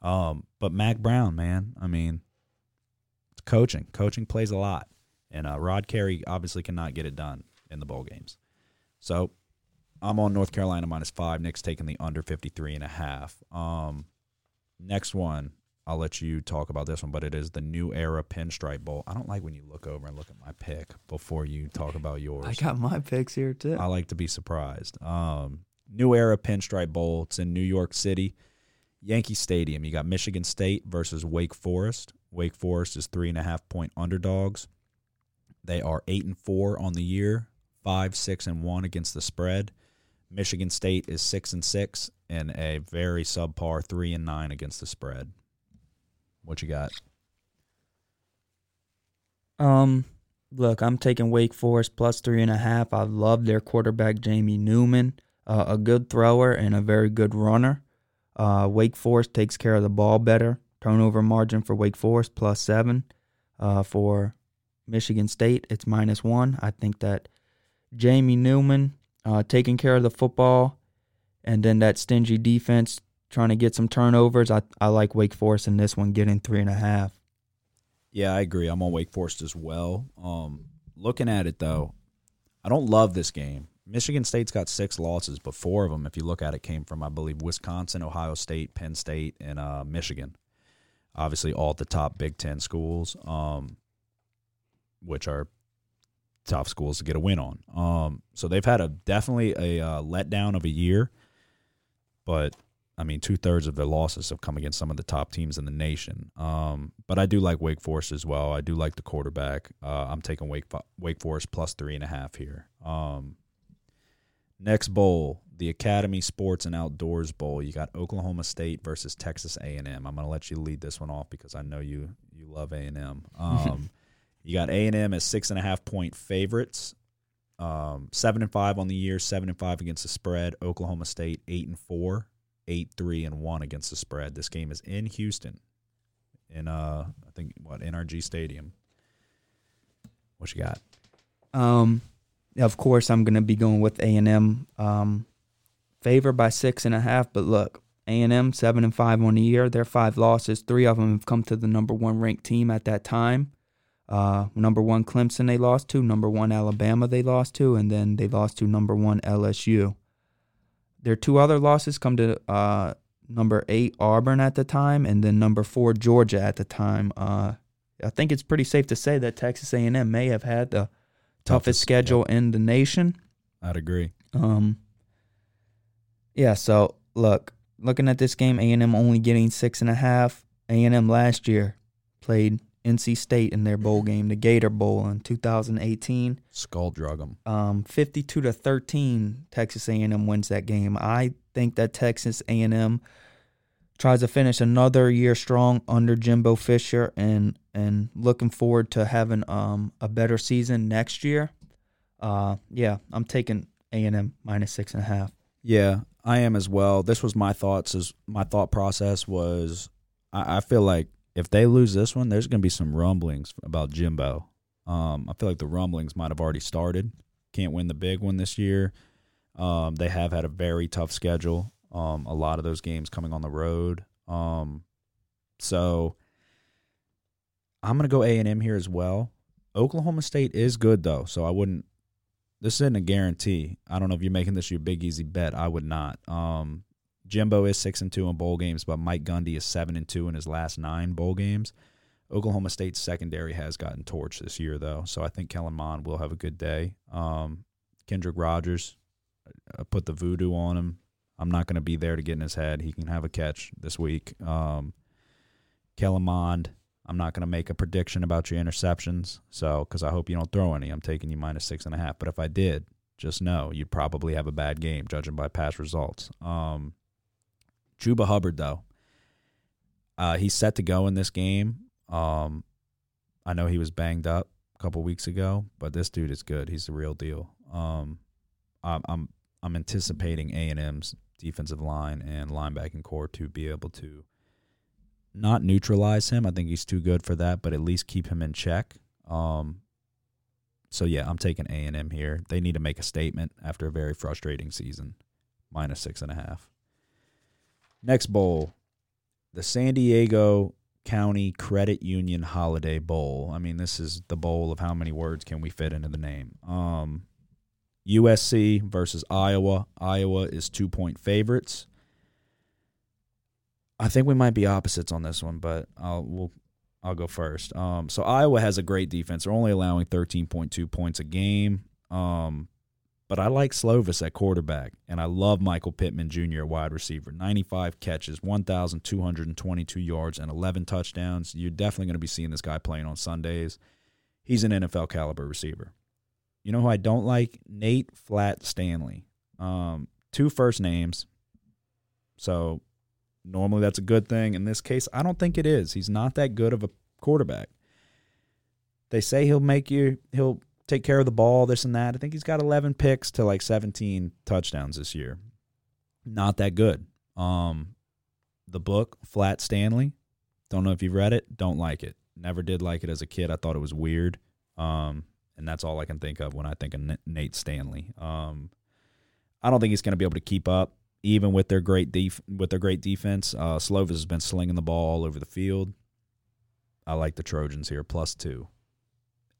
Um, but Mack Brown, man, I mean, it's coaching. Coaching plays a lot. And uh, Rod Carey obviously cannot get it done in the bowl games. So I'm on North Carolina minus five. Nick's taking the under 53 and a half. Um, next one, I'll let you talk about this one, but it is the New Era Pinstripe Bowl. I don't like when you look over and look at my pick before you talk about yours. I got my picks here too. I like to be surprised. Um, New Era Pinstripe Bowl. It's in New York City, Yankee Stadium. You got Michigan State versus Wake Forest. Wake Forest is three and a half point underdogs. They are eight and four on the year, five, six, and one against the spread. Michigan State is six and six, and a very subpar three and nine against the spread. What you got? Um, look, I'm taking Wake Forest plus three and a half. I love their quarterback Jamie Newman, uh, a good thrower and a very good runner. Uh, Wake Forest takes care of the ball better. Turnover margin for Wake Forest plus seven. Uh, for Michigan State, it's minus one. I think that Jamie Newman uh, taking care of the football, and then that stingy defense trying to get some turnovers. I I like Wake Forest in this one, getting three and a half. Yeah, I agree. I'm on Wake Forest as well. Um, looking at it though, I don't love this game. Michigan State's got six losses, but four of them, if you look at it, came from I believe Wisconsin, Ohio State, Penn State, and uh, Michigan. Obviously, all the top Big Ten schools, um, which are tough schools to get a win on. Um, so they've had a definitely a uh, letdown of a year, but I mean, two thirds of their losses have come against some of the top teams in the nation. Um, but I do like Wake Forest as well. I do like the quarterback. Uh, I'm taking Wake Wake Forest plus three and a half here. Um, next bowl, the Academy Sports and Outdoors Bowl. You got Oklahoma State versus Texas A&M. I'm going to let you lead this one off because I know you you love A&M. Um, [LAUGHS] you got A&M as six and a half point favorites. Um, seven and five on the year, seven and five against the spread. Oklahoma State eight and four, eight three and one against the spread. This game is in Houston, in uh, I think what NRG Stadium. What you got? Um, of course, I'm to be going with A and M. Um, favored by six and a half, but look, A and M seven and five on the year. Their five losses, three of them have come to the number one ranked team at that time. Uh, number one Clemson they lost to, number one Alabama they lost to, and then they lost to number one LSU. Their two other losses come to uh, number eight Auburn at the time, and then number four Georgia at the time. Uh, I think it's pretty safe to say that Texas A&M may have had the toughest, Toughest, schedule in the nation. I'd agree. Um, yeah. So look, looking at this game, A and M only getting six and a half. A and M last year played NC State in their bowl game, the Gator Bowl in 2018. Skull drug them. Um, 52 to 13, Texas A&M wins that game. I think that Texas A&M tries to finish another year strong under Jimbo Fisher, and and looking forward to having um a better season next year. Uh, yeah, I'm taking A&M minus six and a half. Yeah, I am as well. This was my thoughts. As my thought process was, I, I feel like if they lose this one, there's going to be some rumblings about Jimbo. Um, I feel like the rumblings might have already started. Can't win the big one this year. Um, they have had a very tough schedule. Um, a lot of those games coming on the road. Um, so I'm going to go A and M here as well. Oklahoma State is good though, so I wouldn't. This isn't a guarantee. I don't know if you're making this your big easy bet. I would not. Um, Jimbo is six and two in bowl games, but Mike Gundy is seven and two in his last nine bowl games. Oklahoma State's secondary has gotten torched this year, though, so I think Kellen Mond will have a good day. Um, Kendrick Rogers, I put the voodoo on him. I'm not going to be there to get in his head. He can have a catch this week. Um, Kellen Mond, I'm not going to make a prediction about your interceptions, so because I hope you don't throw any. I'm taking you minus six and a half. But if I did, just know you'd probably have a bad game, judging by past results. Um, Chuba Hubbard, though, uh, he's set to go in this game. Um, I know he was banged up a couple weeks ago, but this dude is good. He's the real deal. Um, I'm I'm, I'm anticipating A and M's defensive line and linebacking core to be able to not neutralize him. I think he's too good for that, but at least keep him in check. Um, so yeah, I'm taking A and M here. They need to make a statement after a very frustrating season. Minus six and a half. Next bowl, the San Diego County Credit Union Holiday Bowl. I mean, this is the bowl of how many words can we fit into the name. Um, USC versus Iowa. Iowa is two point favorites. I think we might be opposites on this one, but I'll we'll I'll go first. Um, so Iowa has a great defense. They're only allowing 13.2 points a game. Um, but I like Slovis at quarterback, and I love Michael Pittman Jr. at wide receiver. 95 catches, 1,222 yards, and 11 touchdowns. You're definitely going to be seeing this guy playing on Sundays. He's an NFL caliber receiver. You know who I don't like? Nate Flat Stanley. Um, two first names. So normally that's a good thing. In this case, I don't think it is. He's not that good of a quarterback. They say he'll make you he'll take care of the ball, this and that. I think he's got 11 picks to like 17 touchdowns this year. Not that good. Um, the book Flat Stanley. Don't know if you've read it. Don't like it. Never did like it as a kid. I thought it was weird. Um, and that's all I can think of when I think of Nate Stanley. Um, I don't think he's going to be able to keep up, even with their great def- with their great defense. Uh, Slovis has been slinging the ball all over the field. I like the Trojans here, plus two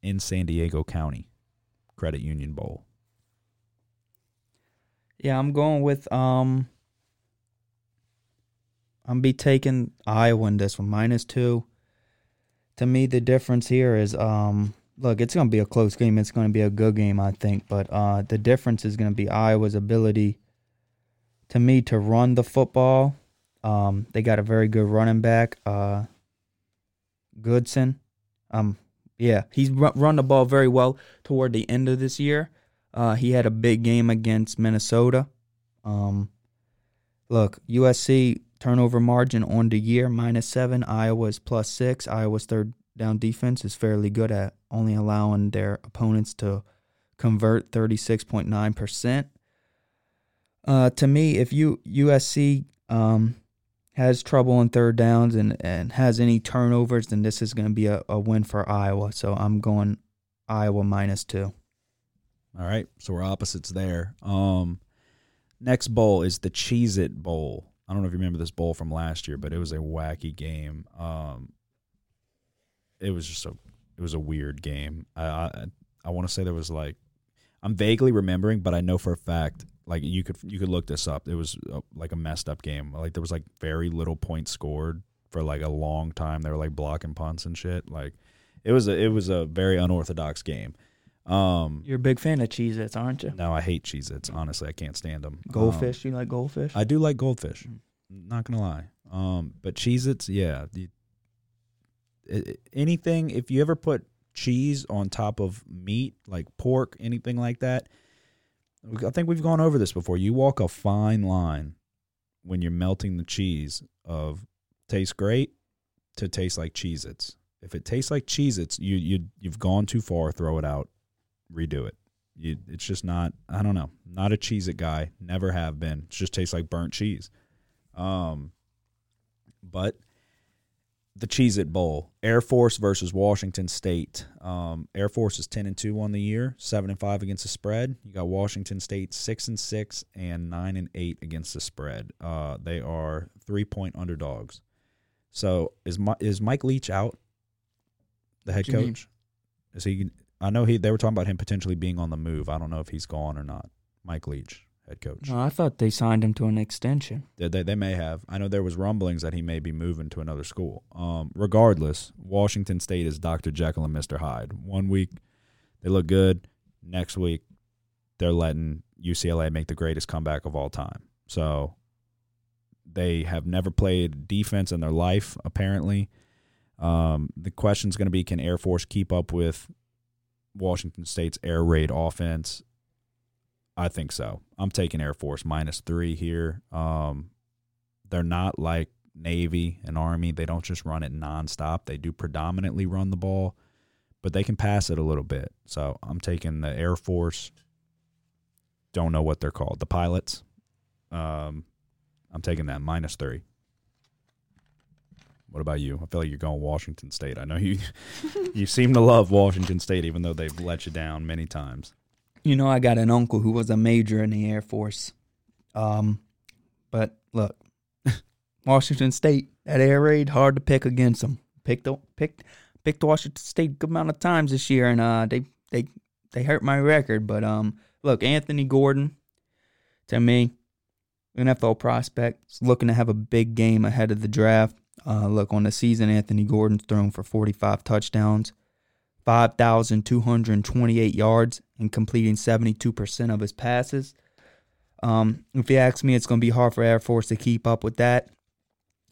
in San Diego County Credit Union Bowl. Yeah, I'm going with um I'm be taking Iowa in this one minus two. To me, the difference here is um look, it's gonna be a close game. It's gonna be a good game, I think. But uh the difference is gonna be Iowa's ability to me to run the football. Um they got a very good running back, uh Goodson. Um yeah, he's run the ball very well toward the end of this year. Uh, he had a big game against Minnesota. Um, look, USC turnover margin on the year minus seven. Iowa's plus six. Iowa's third down defense is fairly good at only allowing their opponents to convert thirty six point nine percent. Uh, to me, if you USC um, has trouble on third downs and, and has any turnovers, then this is going to be a, a win for Iowa. So I'm going Iowa minus two. All right. So we're opposites there. Um, next bowl is the Cheez It Bowl. I don't know if you remember this bowl from last year, but it was a wacky game. Um, it was just a it was a weird game. I I, I want to say there was like I'm vaguely remembering, but I know for a fact like you could you could look this up. It was a, like a messed up game. Like there was like very little points scored for like a long time. They were like blocking punts and shit. Like it was a it was a very unorthodox game. Um, You're a big fan of Cheez Its, aren't you? No, I hate Cheez Its. Honestly, I can't stand them. Goldfish, um, you like goldfish? I do like goldfish. Not gonna lie. Um, but Cheez Its, yeah. You, it, anything if you ever put cheese on top of meat, like pork, anything like that, I think we've gone over this before. You walk a fine line when you're melting the cheese of tastes great to taste like Cheez Its. If it tastes like Cheez Its, you, you, you've gone too far, throw it out, redo it. You, it's just not, I don't know, not a Cheez It guy, never have been. It just tastes like burnt cheese. Um, but the Cheez It Bowl. Air Force versus Washington State. Um, Air Force is ten and two on the year, seven and five against the spread. You got Washington State six and six and nine and eight against the spread. Uh, they are three point underdogs. So is is Mike Leach out? The head coach? Mean? Is he? I know he. They were talking about him potentially being on the move. I don't know if he's gone or not. Mike Leach, head coach. No, I thought they signed him to an extension. They, they, they may have. I know there was rumblings that he may be moving to another school. Um, regardless, Washington State is Dr. Jekyll and Mr. Hyde. One week they look good. Next week they're letting UCLA make the greatest comeback of all time. So they have never played defense in their life, apparently. Um, the question is going to be can Air Force keep up with Washington State's air raid offense? I think so. I'm taking Air Force minus three here. Um, they're not like Navy and Army. They don't just run it nonstop. They do predominantly run the ball, but they can pass it a little bit. So I'm taking the Air Force. Don't know what they're called. The pilots. Um, I'm taking that minus three. What about you? I feel like you're going Washington State. I know you [LAUGHS] you seem to love Washington State, even though they've let you down many times. You know, I got an uncle who was a major in the Air Force. Um, but look, [LAUGHS] Washington State, that air raid, hard to pick against them. Picked picked picked Washington State a good amount of times this year, and uh, they they they hurt my record. But um, look, Anthony Gordon, to me, NFL prospect, is looking to have a big game ahead of the draft. Uh, look, on the season, Anthony Gordon's thrown for 45 touchdowns, 5,228 yards, and completing 72% of his passes. Um, if you ask me, it's going to be hard for Air Force to keep up with that.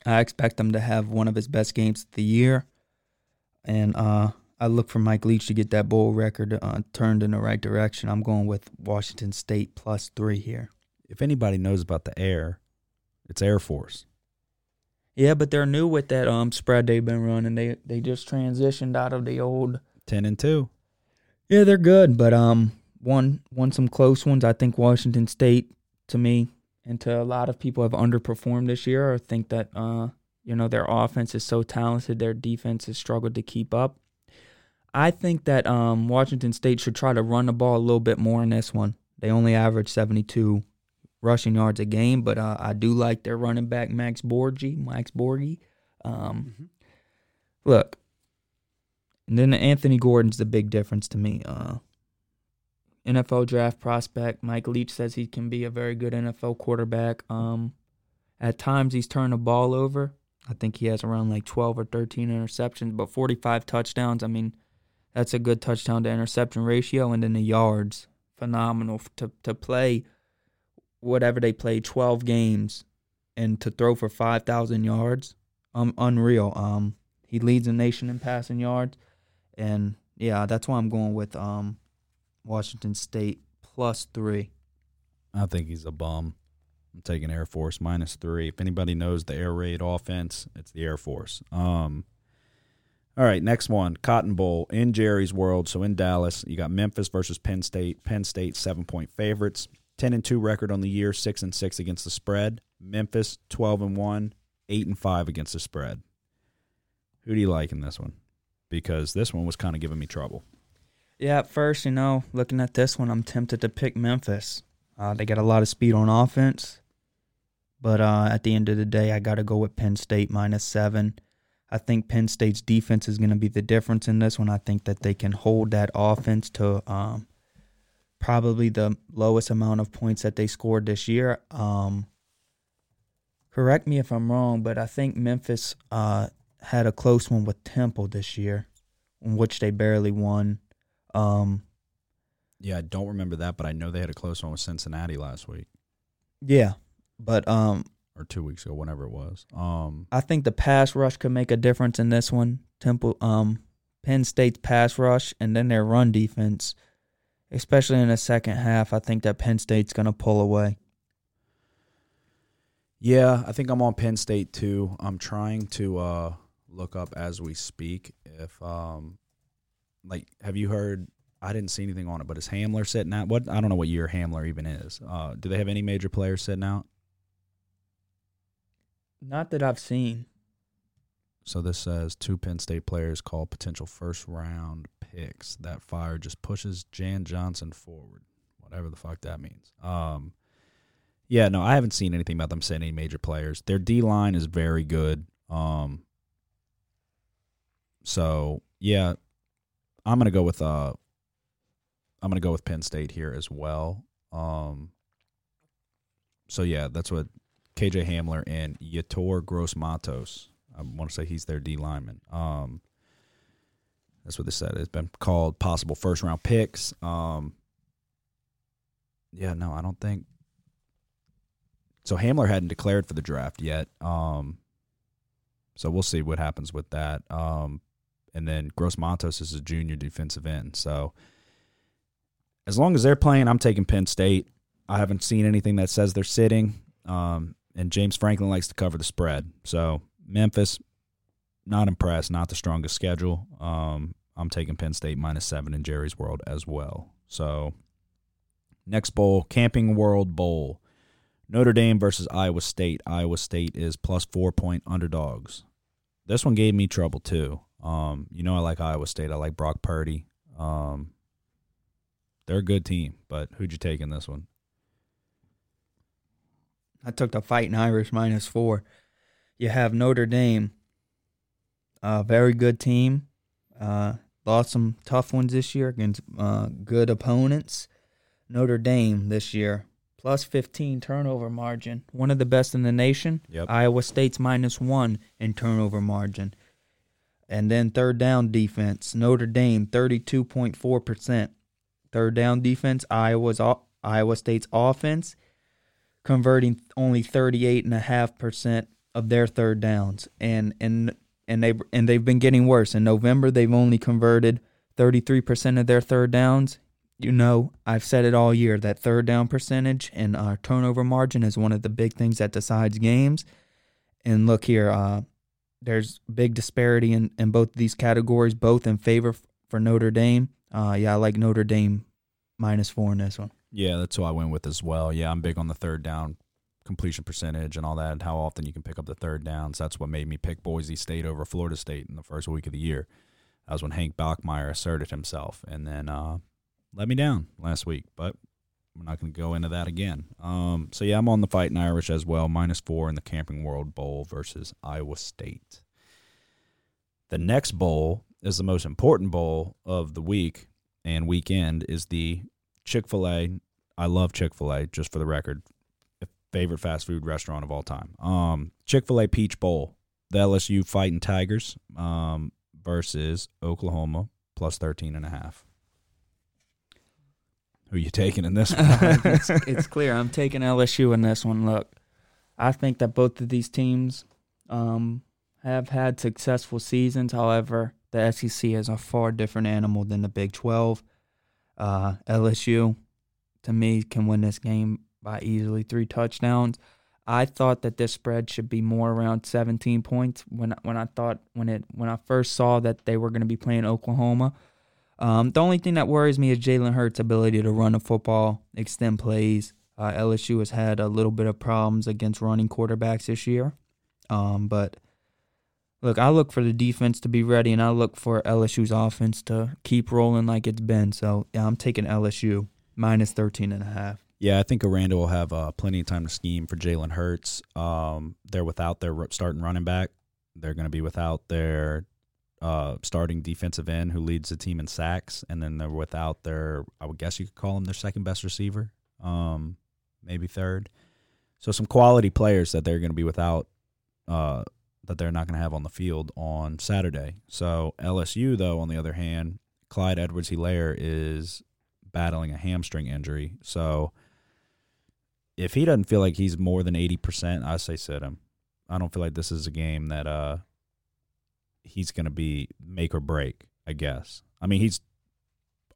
I expect him to have one of his best games of the year. And uh, I look for Mike Leach to get that bowl record uh, turned in the right direction. I'm going with Washington State plus three here. If anybody knows about the air, it's Air Force. Yeah, but they're new with that um spread they've been running. They they just transitioned out of the old ten and two. Yeah, they're good, but um won won some close ones. I think Washington State to me and to a lot of people have underperformed this year or think that uh you know their offense is so talented, their defense has struggled to keep up. I think that um Washington State should try to run the ball a little bit more in this one. They only average 72 rushing yards a game, but uh, I do like their running back Max Borghi. Max Borghi. Um, mm-hmm. Look, and then Anthony Gordon's the big difference to me. Uh, NFL draft prospect Mike Leach says he can be a very good NFL quarterback. Um, at times he's turned the ball over. I think he has around like 12 or 13 interceptions, but 45 touchdowns. I mean, that's a good touchdown to interception ratio, and then the yards phenomenal to to play whatever they play 12 games and to throw for 5,000 yards, um, unreal. Um, he leads the nation in passing yards, and yeah, that's why I'm going with um, Washington State plus three. I think he's a bum. I'm taking Air Force minus three. If anybody knows the air raid offense, it's the Air Force. Um, all right, next one, Cotton Bowl in Jerry's World. So in Dallas, you got Memphis versus Penn State. Penn State seven point favorites. 10 and 2 record on the year, 6 and 6 against the spread. Memphis 12 and 1, 8 and 5 against the spread. Who do you like in this one? Because this one was kind of giving me trouble. Yeah, at first, you know, looking at this one, I'm tempted to pick Memphis. Uh, they got a lot of speed on offense. But uh, at the end of the day, I got to go with Penn State minus seven. I think Penn State's defense is going to be the difference in this one. I think that they can hold that offense to um, probably the lowest amount of points that they scored this year. Um, correct me if I'm wrong, but I think Memphis uh, had a close one with Temple this year, in which they barely won. Um, yeah, I don't remember that, but I know they had a close one with Cincinnati last week. Yeah, but um, or two weeks ago, whenever it was. Um, I think the pass rush could make a difference in this one. Temple, um, Penn State's pass rush, and then their run defense especially in the second half. I think that Penn State's going to pull away. Yeah, I think I'm on Penn State too. I'm trying to uh, look up as we speak if um, like have you heard I didn't see anything on it, but is Hamler sitting out? What I don't know what year Hamler even is. Uh, do they have any major players sitting out? Not that I've seen. So this says two Penn State players call potential first round picks. That fire just pushes Jan Johnson forward, whatever the fuck that means. Um, yeah, no, I haven't seen anything about them sending major players. Their D line is very good. Um, so yeah, I'm gonna go with uh, I'm gonna go with Penn State here as well. Um, so yeah, that's what KJ Hamler and Yetur Gross Matos. I want to say he's their D lineman. Um, that's what they said. It's been called possible first round picks. Um, yeah, no, I don't think. So Hamler hadn't declared for the draft yet. Um, so we'll see what happens with that. Um, and then Gross Matos is a junior defensive end. So as long as they're playing, I'm taking Penn State. I haven't seen anything that says they're sitting. Um, and James Franklin likes to cover the spread. So Memphis, not impressed. Not the strongest schedule. Um, I'm taking Penn State minus seven in Jerry's World as well. So next bowl, Camping World Bowl. Notre Dame versus Iowa State. Iowa State is plus four point underdogs. This one gave me trouble too. Um, you know I like Iowa State. I like Brock Purdy. Um, they're a good team, but who'd you take in this one? I took the Fighting Irish minus four. You have Notre Dame, a very good team. Uh, lost some tough ones this year against uh, good opponents. Notre Dame this year plus 15 turnover margin, one of the best in the nation. Yep. Iowa State's minus one in turnover margin. And then third down defense, Notre Dame 32.4%. Third down defense, Iowa's Iowa State's offense converting only 38.5% of their third downs. And and and they and they've been getting worse. In November, they've only converted 33% of their third downs. You know, I've said it all year that third down percentage and uh, turnover margin is one of the big things that decides games. And look here, uh, there's big disparity in, in both these categories, both in favor for Notre Dame. Uh, yeah, I like Notre Dame minus four in this one. Yeah, that's who I went with as well. Yeah, I'm big on the third down completion percentage and all that, and how often you can pick up the third downs. That's what made me pick Boise State over Florida State in the first week of the year. That was when Hank Bachmeier asserted himself, and then uh, let me down last week. But we're not going to go into that again. Um, so yeah, I'm on the Fighting Irish as well, minus four in the Camping World Bowl versus Iowa State. The next bowl is the most important bowl of the week and weekend is the Chick Fil A. I love Chick Fil A, just for the record favorite fast food restaurant of all time. Um, Chick Fil A Peach Bowl, the LSU Fighting Tigers um, versus Oklahoma plus 13 and a half. Who are you taking in this [LAUGHS] one? it's, it's, clear. I'm taking LSU in this one. Look, I think that both of these teams um, have had successful seasons. However, the SEC is a far different animal than the Big 12. Uh, LSU, to me, can win this game by easily three touchdowns. I thought that this spread should be more around 17 points when when I thought when it when I first saw that they were going to be playing Oklahoma. Um, the only thing that worries me is Jalen Hurts' ability to run a football, extend plays. Uh, LSU has had a little bit of problems against running quarterbacks this year, um, but look, I look for the defense to be ready, and I look for LSU's offense to keep rolling like it's been. So yeah, I'm taking LSU minus 13 and a half. Yeah, I think Aranda will have uh, plenty of time to scheme for Jalen Hurts. Um, they're without their starting running back. They're going to be without their uh, starting defensive end who leads the team in sacks, and then they're without their, I would guess you could call him their second best receiver, um, maybe third. So some quality players that they're going to be without, uh, that they're not going to have on the field on Saturday. So LSU, though, on the other hand, Clyde Edwards-Helaire is battling a hamstring injury. So if he doesn't feel like he's more than 80%, I say sit him. I don't feel like this is a game that uh he's going to be make or break, I guess. I mean, he's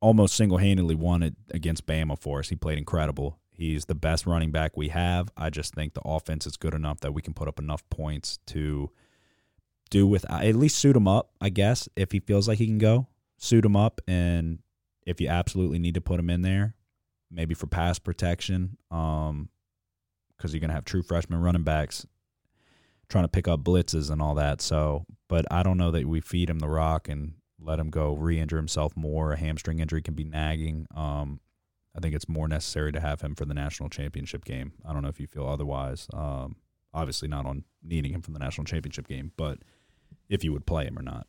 almost single-handedly won it against Bama for us. He played incredible. He's the best running back we have. I just think the offense is good enough that we can put up enough points to do with at least suit him up, I guess, if he feels like he can go. Suit him up and if you absolutely need to put him in there, maybe for pass protection, um, because you're going to have true freshman running backs trying to pick up blitzes and all that. So, but I don't know that we feed him the rock and let him go re-injure himself more. A hamstring injury can be nagging. Um, I think it's more necessary to have him for the national championship game. I don't know if you feel otherwise. Um, obviously, not on needing him for the national championship game, but if you would play him or not.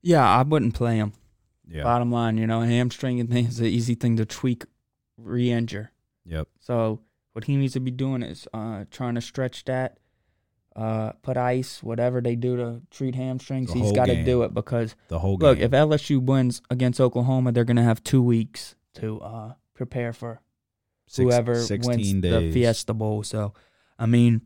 Yeah, I wouldn't play him. Yeah. Bottom line, you know, hamstringing things is an easy thing to tweak, re-injure. Yep. So what he needs to be doing is uh, trying to stretch that, uh, put ice, whatever they do to treat hamstrings. The he's got to do it because The whole game. look, if LSU wins against Oklahoma, they're gonna have two weeks to uh, prepare for Six- whoever wins days. the Fiesta Bowl. So, I mean,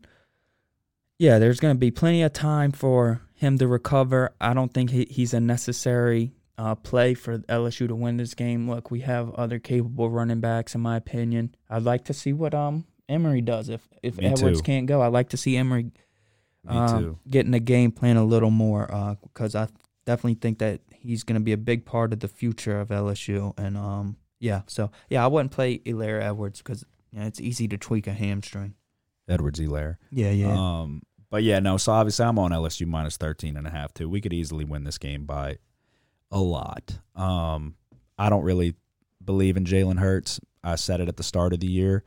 yeah, there's going to be plenty of time for him to recover. I don't think he, he's a necessary uh, play for LSU to win this game. Look, we have other capable running backs, in my opinion. I'd like to see what um Emery does if if Me Edwards too. can't go. I'd like to see Emery um, getting the game plan a little more because I definitely think that he's going to be a big part of the future of LSU. And um, yeah, so yeah, I wouldn't play Helaire Edwards because you know, it's easy to tweak a hamstring. Edwards Helaire. Yeah, yeah. Um, but yeah, no. So obviously, I'm on LSU minus 13 and a half too. We could easily win this game by a lot. Um, I don't really believe in Jalen Hurts. I said it at the start of the year,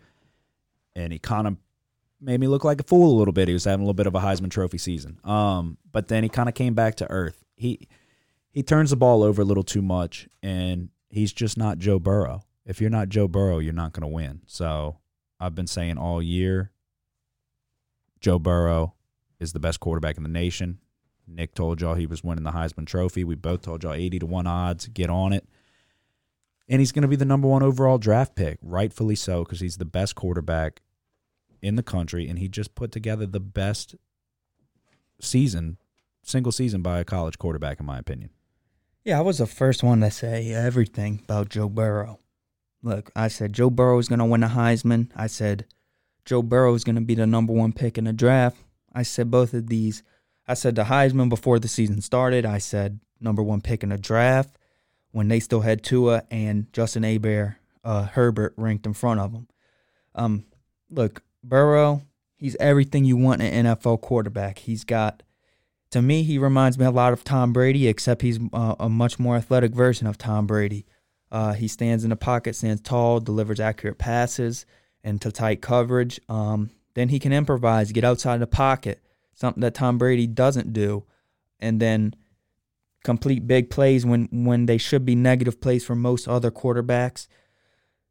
and he kind of made me look like a fool a little bit. He was having a little bit of a Heisman Trophy season. Um, but then he kind of came back to earth. He he turns the ball over a little too much, and he's just not Joe Burrow. If you're not Joe Burrow, you're not going to win. So I've been saying all year, Joe Burrow is the best quarterback in the nation. Nick told y'all he was winning the Heisman Trophy. We both told y'all 80 to 1 odds. Get on it. And he's going to be the number one overall draft pick, rightfully so, because he's the best quarterback in the country. And he just put together the best season, single season by a college quarterback, in my opinion. yeah, I was the first one to say everything about Joe Burrow. Look, I said Joe Burrow is going to win the Heisman. I said Joe Burrow is going to be the number one pick in the draft. I said both of these. I said the Heisman before the season started. I said number one pick in the draft when they still had Tua and Justin Aber, uh, Herbert ranked in front of him. Um, look, Burrow, he's everything you want in an NFL quarterback. He's got, to me, he reminds me a lot of Tom Brady, except he's uh, a much more athletic version of Tom Brady. Uh, he stands in the pocket, stands tall, delivers accurate passes into tight coverage. Um, then he can improvise, get outside the pocket, something that Tom Brady doesn't do, and then complete big plays when when they should be negative plays for most other quarterbacks.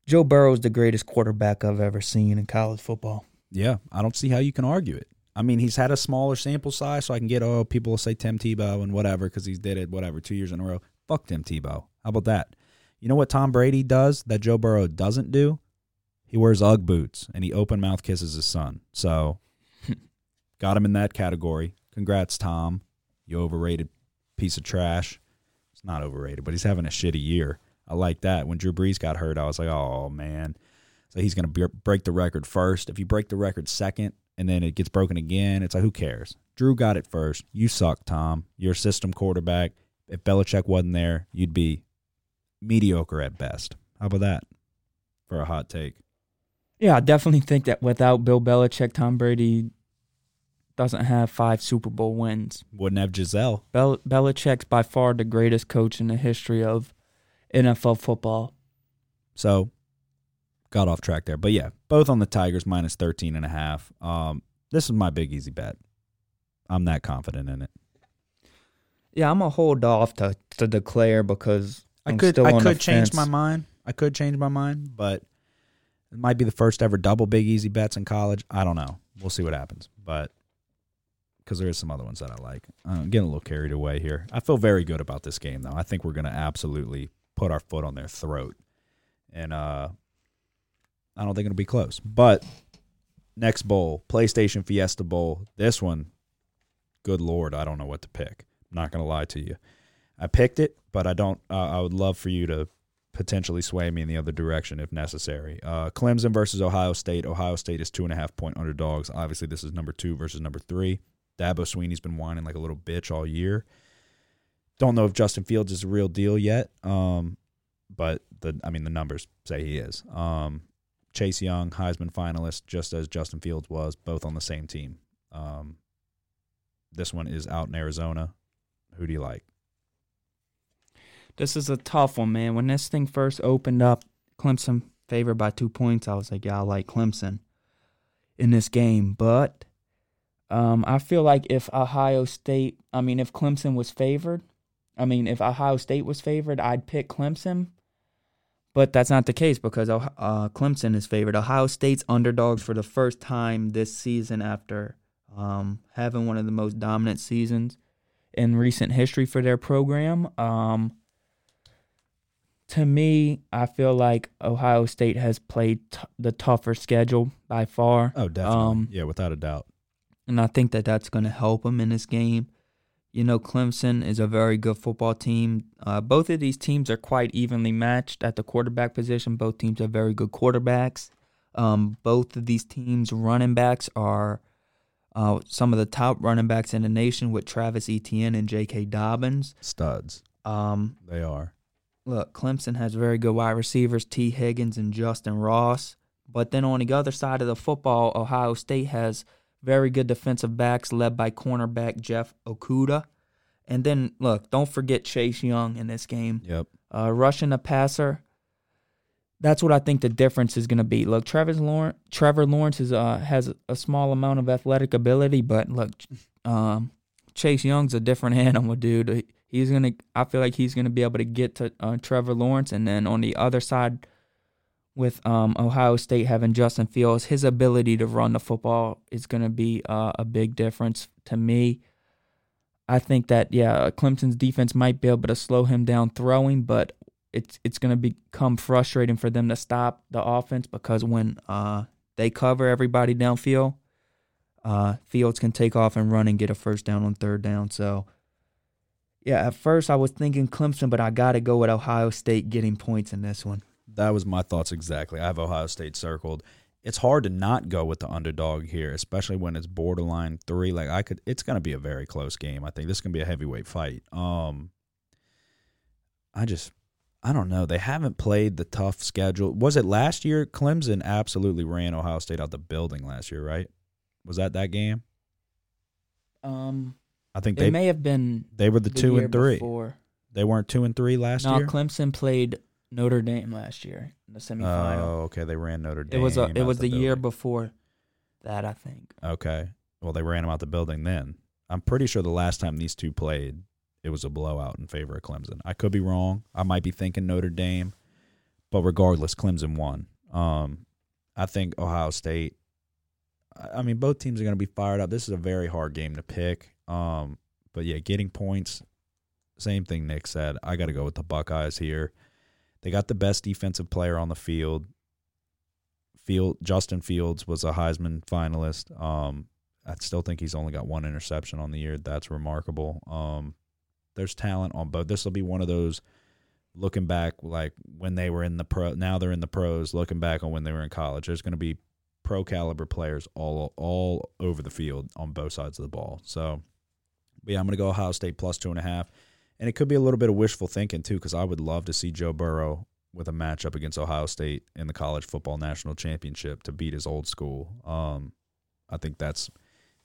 Joe Burrow is the greatest quarterback I've ever seen in college football. Yeah, I don't see how you can argue it. I mean, he's had a smaller sample size, so I can get, oh, people will say Tim Tebow and whatever because he's did it, whatever, two years in a row. Fuck Tim Tebow. How about that? You know what Tom Brady does that Joe Burrow doesn't do? He wears Ugg boots and he open mouth kisses his son. So, got him in that category. Congrats, Tom. You overrated piece of trash. It's not overrated, but he's having a shitty year. I like that. When Drew Brees got hurt, I was like, oh, man. So he's going to break the record first. If you break the record second and then it gets broken again, it's like, who cares? Drew got it first. You suck, Tom. You're a system quarterback. If Belichick wasn't there, you'd be mediocre at best. How about that for a hot take? Yeah, I definitely think that without Bill Belichick, Tom Brady doesn't have five Super Bowl wins. Wouldn't have Gisele. Bel- Belichick's by far the greatest coach in the history of NFL football. So got off track there. But yeah, both on the Tigers minus 13 and a half. Um, this is my big easy bet. I'm that confident in it. Yeah, I'm gonna hold off to, to declare because I I'm could still I could change fence. my mind. I could change my mind, but it might be the first ever double big easy bets in college. I don't know. We'll see what happens. But because there is some other ones that I like. I'm getting a little carried away here. I feel very good about this game though. I think we're going to absolutely put our foot on their throat. And uh I don't think it'll be close. But next bowl, PlayStation Fiesta Bowl. This one, good lord, I don't know what to pick. I'm not going to lie to you. I picked it, but I don't. Uh, I would love for you to potentially sway me in the other direction if necessary. Uh, Clemson versus Ohio State. Ohio State is two and a half point underdogs. Obviously, this is number two versus number three. Dabo Swinney's been whining like a little bitch all year. Don't know if Justin Fields is a real deal yet, um, but the I mean the numbers say he is. Um, Chase Young, Heisman finalist, just as Justin Fields was, both on the same team. Um, this one is out in Arizona. Who do you like? This is a tough one, man. When this thing first opened up, Clemson favored by two points. I was like, yeah, I like Clemson in this game. But um, I feel like if Ohio State, I mean, if Clemson was favored, I mean, if Ohio State was favored, I'd pick Clemson. But that's not the case because uh, Clemson is favored. Ohio State's underdogs for the first time this season after um, having one of the most dominant seasons in recent history for their program. Um, to me, I feel like Ohio State has played t- the tougher schedule by far. Oh, definitely. Um, yeah, without a doubt. And I think that that's going to help them in this game. You know, Clemson is a very good football team. Uh, both of these teams are quite evenly matched at the quarterback position. Both teams are very good quarterbacks. Um, both of these teams' running backs are uh, some of the top running backs in the nation with Travis Etienne and J.K. Dobbins. Studs. Um, They are. look, Clemson has very good wide receivers, Tee Higgins and Justyn Ross. But then on the other side of the football, Ohio State has very good defensive backs led by cornerback Jeff Okudah. And then, look, don't forget Chase Young in this game. Yep. Uh, rushing the passer, that's what I think the difference is going to be. Look, Trevor Lawrence, Trevor Lawrence is, uh, has a small amount of athletic ability, but look, um, Chase Young's a different [LAUGHS] animal, dude. He's gonna. I feel like he's gonna be able to get to uh, Trevor Lawrence, and then on the other side, with um, Ohio State having Justin Fields, his ability to run the football is gonna be uh, a big difference to me. I think that yeah, Clemson's defense might be able to slow him down throwing, but it's it's gonna become frustrating for them to stop the offense because when uh, they cover everybody downfield, uh, Fields can take off and run and get a first down on third down. So, yeah, at first I was thinking Clemson, but I got to go with Ohio State getting points in this one. That was my thoughts exactly. I have Ohio State circled. It's hard to not go with the underdog here, especially when it's borderline three. Like I could, it's going to be a very close game. I think this is going to be a heavyweight fight. Um, I just, I don't know. They haven't played the tough schedule. Was it last year? Clemson absolutely ran Ohio State out the building last year, right? Was that that game? Um, I think they may have been they were the, two and three. Before. They weren't two and three last No, year. No, Clemson played Notre Dame last year in the semifinal. Oh, okay. They ran Notre Dame. it was a, it was the year before that, I think. Okay. Well, they ran them out the building then. I'm pretty sure the last time these two played, it was a blowout in favor of Clemson. I could be wrong. I might be thinking Notre Dame, but regardless, Clemson won. Um, I think Ohio State. I I mean, both teams are going to be fired up. This is a very hard game to pick. Um, but yeah, getting points. Same thing Nick said. I got to go with the Buckeyes here. They got the best defensive player on the field. Field Justin Fields was a Heisman finalist. Um, I still think he's only got one interception on the year. That's remarkable. Um, there's talent on both. This will be one of those looking back, like when they were in the pro. Now they're in the pros. Looking back on when they were in college, there's going to be pro caliber players all all over the field on both sides of the ball. So, yeah, I'm going to go Ohio State plus two and a half, and it could be a little bit of wishful thinking too, because I would love to see Joe Burrow with a matchup against Ohio State in the college football national championship to beat his old school. Um, I think that's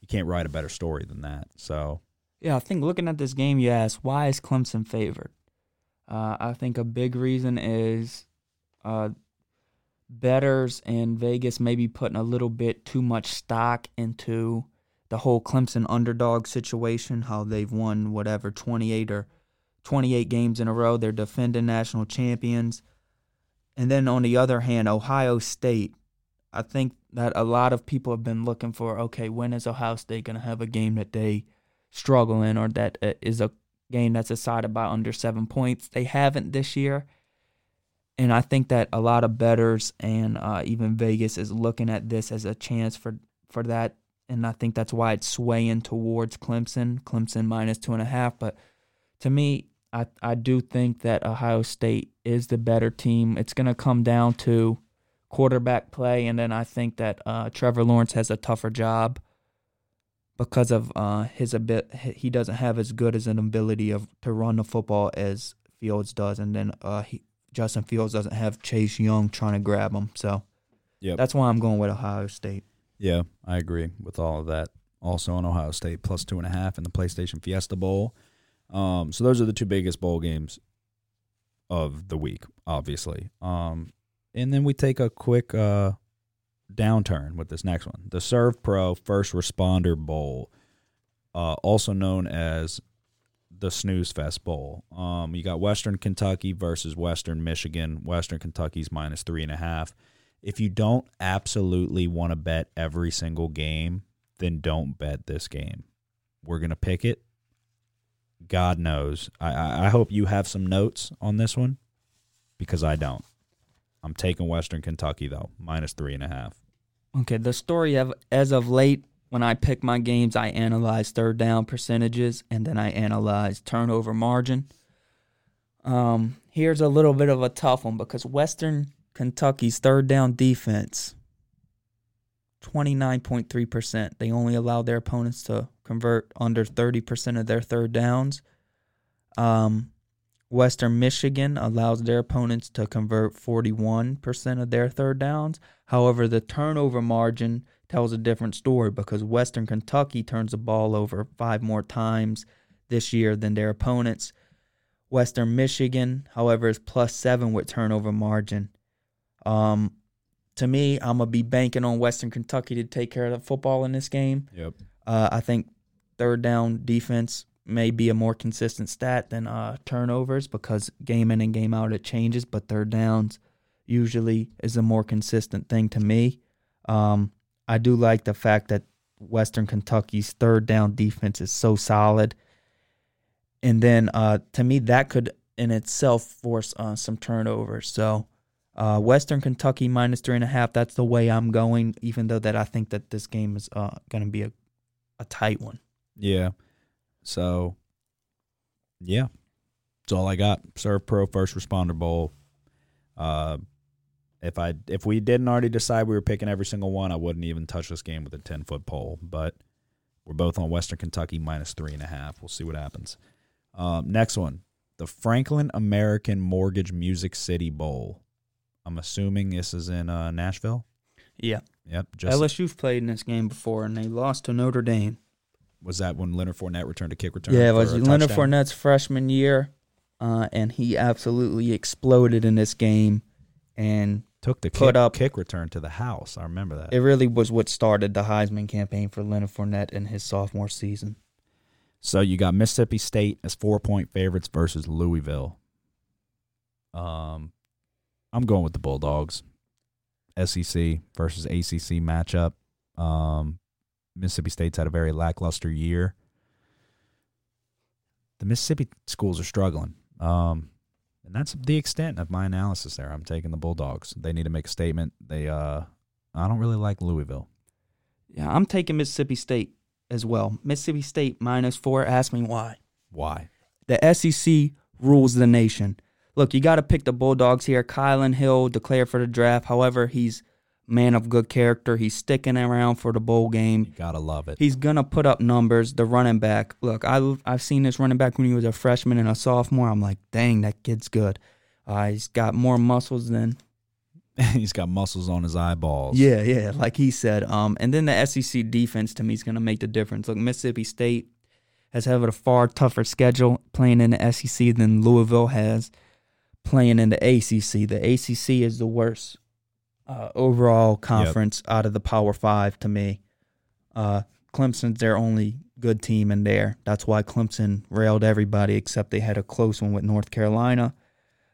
you can't write a better story than that. So Yeah, I think looking at this game, you ask why is Clemson favored? Uh, I think a big reason is uh, betters in Vegas maybe putting a little bit too much stock into the whole Clemson underdog situation. How they've won whatever twenty eight or twenty eight games in a row. They're defending national champions. And then on the other hand, Ohio State. I think that a lot of people have been looking for. Okay, when is Ohio State going to have a game that they struggle in, or that uh, a game that's decided by under seven points. They haven't this year, and I think that a lot of betters and uh, even Vegas is looking at this as a chance for for that, and I think that's why it's swaying towards Clemson. Clemson minus two and a half, but to me, I I do think that Ohio State is the better team. It's going to come down to quarterback play, and then I think that uh, Trevor Lawrence has a tougher job because of uh, his a bit. He doesn't have as good as an ability of to run the football as Fields does, and then uh, he, Justin Fields doesn't have Chase Young trying to grab him. So Yep. that's why I'm going with Ohio State. Yeah, I agree with all of that. Also on Ohio State plus two and a half in the PlayStation Fiesta Bowl. Um, so those are the two biggest bowl games of the week, obviously. Um, and then we take a quick uh, downturn with this next one, the Servpro First Responder Bowl, uh, also known as the snooze fest bowl. Um, you got Western Kentucky versus Western Michigan. Western Kentucky's minus three and a half. If you don't absolutely want to bet every single game, then don't bet this game. We're gonna pick it. God knows. I, I, hope you have some notes on this one because I don't. I'm taking Western Kentucky though, minus three and a half. Okay, the story of as of late, when I pick my games, I analyze third down percentages and then I analyze turnover margin. Um, here's a little bit of a tough one because Western Kentucky's third down defense, 29.3%. They only allow their opponents to convert under 30% of their third downs. Um, Western Michigan allows their opponents to convert 41% of their third downs. However, the turnover margin tells a different story because Western Kentucky turns the ball over five more times this year than their opponents. Western Michigan, however, is plus seven with turnover margin. Um, to me, I'm gonna be banking on Western Kentucky to take care of the football in this game. Yep. Uh, I think third down defense may be a more consistent stat than uh, turnovers because game in and game out it changes, but third downs usually is a more consistent thing to me. Um, I do like the fact that Western Kentucky's third down defense is so solid. And then uh, to me, that could in itself force uh, some turnovers. So uh, Western Kentucky minus three and a half. That's the way I'm going. Even though that I think that this game is uh, going to be a, a tight one. Yeah. So, yeah, that's all I got. Servpro First Responder Bowl. Uh, if I if we didn't already decide we were picking every single one, I wouldn't even touch this game with a ten foot pole. But we're both on Western Kentucky minus three and a half. We'll see what happens. Um, next one, the Franklin American Mortgage Music City Bowl. I'm assuming this is in uh, Nashville. Yeah. Yep. Just LSU's played in this game before and they lost to Notre Dame. Was that when Leonard Fournette returned a kick return? Yeah, it was Leonard touchdown? Fournette's freshman year, uh, and he absolutely exploded in this game. And took the put kick, up- kick return to the house. I remember that. it really was what started the Heisman campaign for Leonard Fournette in his sophomore season. So you got Mississippi State as four point favorites versus Louisville. Um, I'm going with the Bulldogs. SEC versus ACC matchup. Um, Mississippi State's had a very lackluster year. The Mississippi schools are struggling. Um, and that's the extent of my analysis there. I'm taking the Bulldogs. They need to make a statement. They uh I don't really like Louisville. Yeah, I'm taking Mississippi State as well. Mississippi State minus four. Ask me why. Why? The SEC rules the nation. Look, you got to pick the Bulldogs here. Kylin Hill declared for the draft. However, he's man of good character. He's sticking around for the bowl game. You gotta love it. He's gonna put up numbers. The running back. Look, I I've seen this running back when he was a freshman and a sophomore. I'm like, dang, that kid's good. Uh, he's got more muscles than [LAUGHS] He's got muscles on his eyeballs. yeah, yeah, like he said. Um, and then the SEC defense to me is gonna make the difference. Look, Mississippi State has had a far tougher schedule playing in the SEC than Louisville has playing in the ACC. The ACC is the worst uh, overall conference out of the Power Five to me. Uh, Clemson's their only good team in there. That's why Clemson railed everybody except they had a close one with North Carolina.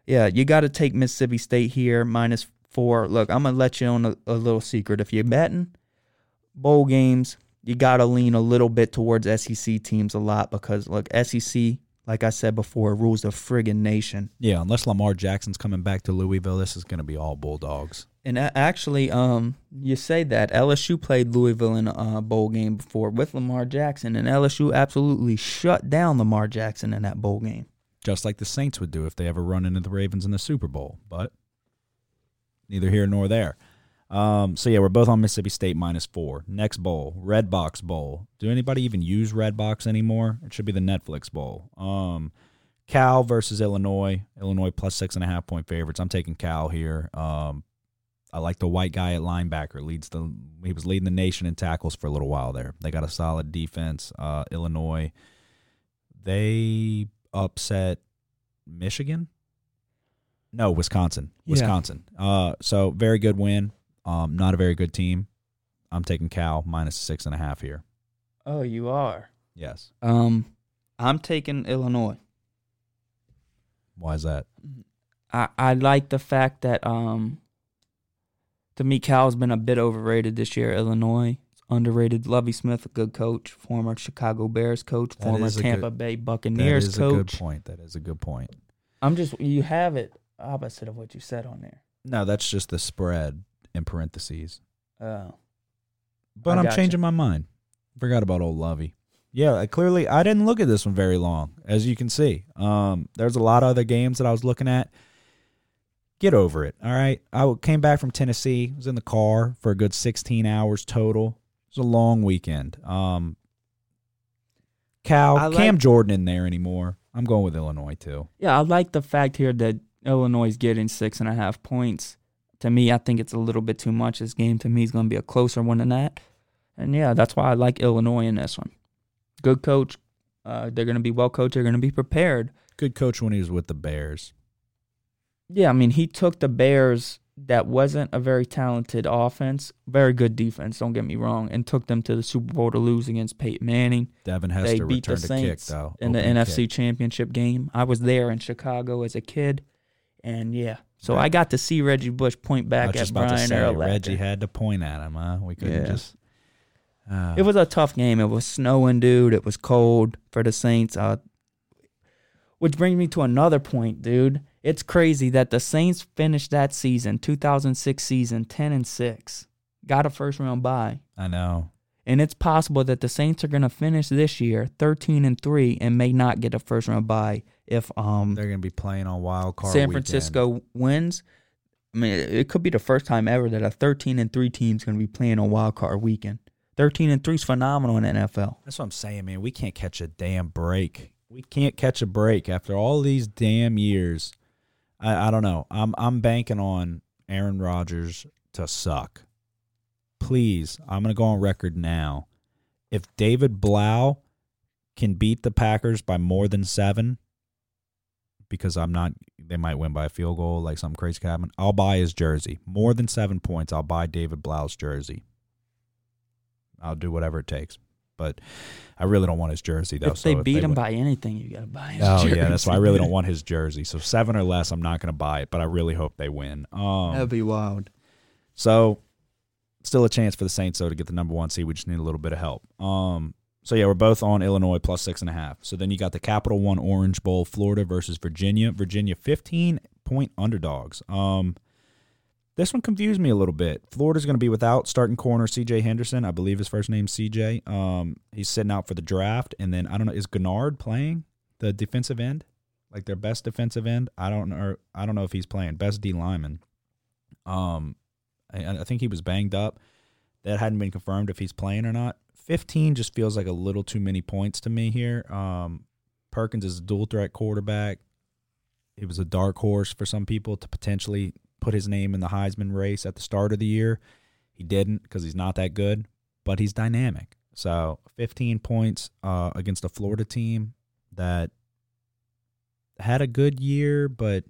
Yeah, you got to take Mississippi State here minus four. Look, I'm gonna let you on a, a little secret. If you're betting bowl games, you got to lean a little bit towards SEC teams a lot because look, SEC, like I said before, rules the friggin' nation. Yeah, unless Lamar Jackson's coming back to Louisville, this is going to be all Bulldogs. And actually, um, you say that LSU played Louisville in a bowl game before with Lamar Jackson, and LSU absolutely shut down Lamar Jackson in that bowl game. Just like the Saints would do if they ever run into the Ravens in the Super Bowl. But neither here nor there. Um, so yeah, we're both on Mississippi State minus four. Next bowl, Redbox Bowl. Do anybody even use Redbox anymore? It should be the Netflix Bowl. Um, Cal versus Illinois. Illinois plus six and a half point favorites. I'm taking Cal here. Um, I like the white guy at linebacker. Leads the he was leading the nation in tackles for a little while there. They got a solid defense. Uh, Illinois. They upset Michigan. No, Wisconsin. Yeah. Wisconsin. Uh, so very good win. Um, not a very good team. I'm taking Cal minus six and a half here. Oh, you are. Yes. Um, I'm taking Illinois. Why is that? I, I like the fact that um to me Cal's been a bit overrated this year. Illinois underrated. Lovie Smith, a good coach, former Chicago Bears coach, That former Tampa good- Bay That Buccaneers is a good point. That is a good point. I'm just you have it opposite of what you said on there. No, that's just the spread in parentheses. Oh. But I I'm gotcha. changing my mind. Forgot about old Lovie. Yeah, I clearly I didn't look at this one very long, as you can see. Um, there's a lot of other games that I was looking at. Get over it, all right. I came back from Tennessee. Was in the car for a good 16 hours total. It was a long weekend. Um, Cal, like- Cam Jordan in there anymore. I'm going with Illinois too. Yeah, I like the fact here that Illinois is getting six and a half points. To me, I think it's a little bit too much. This game to me is going to be a closer one than that. And yeah, that's why I like Illinois in this one. Good coach. Uh, they're going to be well coached. They're going to be prepared. Good coach when he was with the Bears. Yeah, I mean, he took the Bears that wasn't a very talented offense, very good defense, don't get me wrong, and took them to the Super Bowl to lose against Peyton Manning. Devin they Hester beat the returned a kick Saints though in the NFC kick. Championship game. I was there in Chicago as a kid, and yeah, so Right. I got to see Reggie Bush point back at Brian say Urlacher. Reggie had to point at him. Huh? We couldn't Yeah. just. Uh, It was a tough game. It was snowing, dude. It was cold for the Saints. Uh, which brings me to another point, dude. It's crazy that the Saints finished that season, 2006 season, 10 and 6. Got a first round bye. I know. And it's possible that the Saints are going to finish this year 13 and 3 and may not get a first round bye if um They're going to be playing on wild card. San weekend. Francisco wins. I mean, it it could be the first time ever that a 13 and 3 team is going to be playing on wild card weekend. 13 and 3 is phenomenal in the NFL. That's what I'm saying, man. We can't catch a damn break. We can't catch a break after all these damn years. I, I don't know. I'm I'm banking on Aaron Rodgers to suck. Please, I'm going to go on record now. If David Blough can beat the Packers by more than seven, because I'm not, they might win by a field goal, like something crazy happen. I'll buy his jersey. More than seven points, I'll buy David Blough's jersey. I'll do whatever it takes. But I really don't want his jersey though. if so they beat him win- by anything, you got to buy his Oh jersey. yeah, that's why I really don't want his jersey. So seven or less, I'm not going to buy it. But I really hope they win. Um, That'd be wild. so still a chance for the Saints though to get the number one seed. We just need a little bit of help. Um, so yeah, we're both on Illinois plus six and a half. So then you got the Capital One Orange Bowl, Florida versus Virginia. Virginia 15 point underdogs. Um, this one confused me a little bit. Florida's going to be without starting corner C.J. Henderson. I believe his first name's C.J. Um, he's sitting out for the draft, and then I don't know is Greenard playing the defensive end, like their best defensive end. I don't know. I don't know if he's playing best D lineman. Um, I, I think he was banged up. That hadn't been confirmed if he's playing or not. Fifteen just feels like a little too many points to me here. Um, Perkins is a dual threat quarterback. He was a dark horse for some people to potentially put his name in the Heisman race at the start of the year. He didn't because he's not that good, but he's dynamic. So 15 points uh, against a Florida team that had a good year, but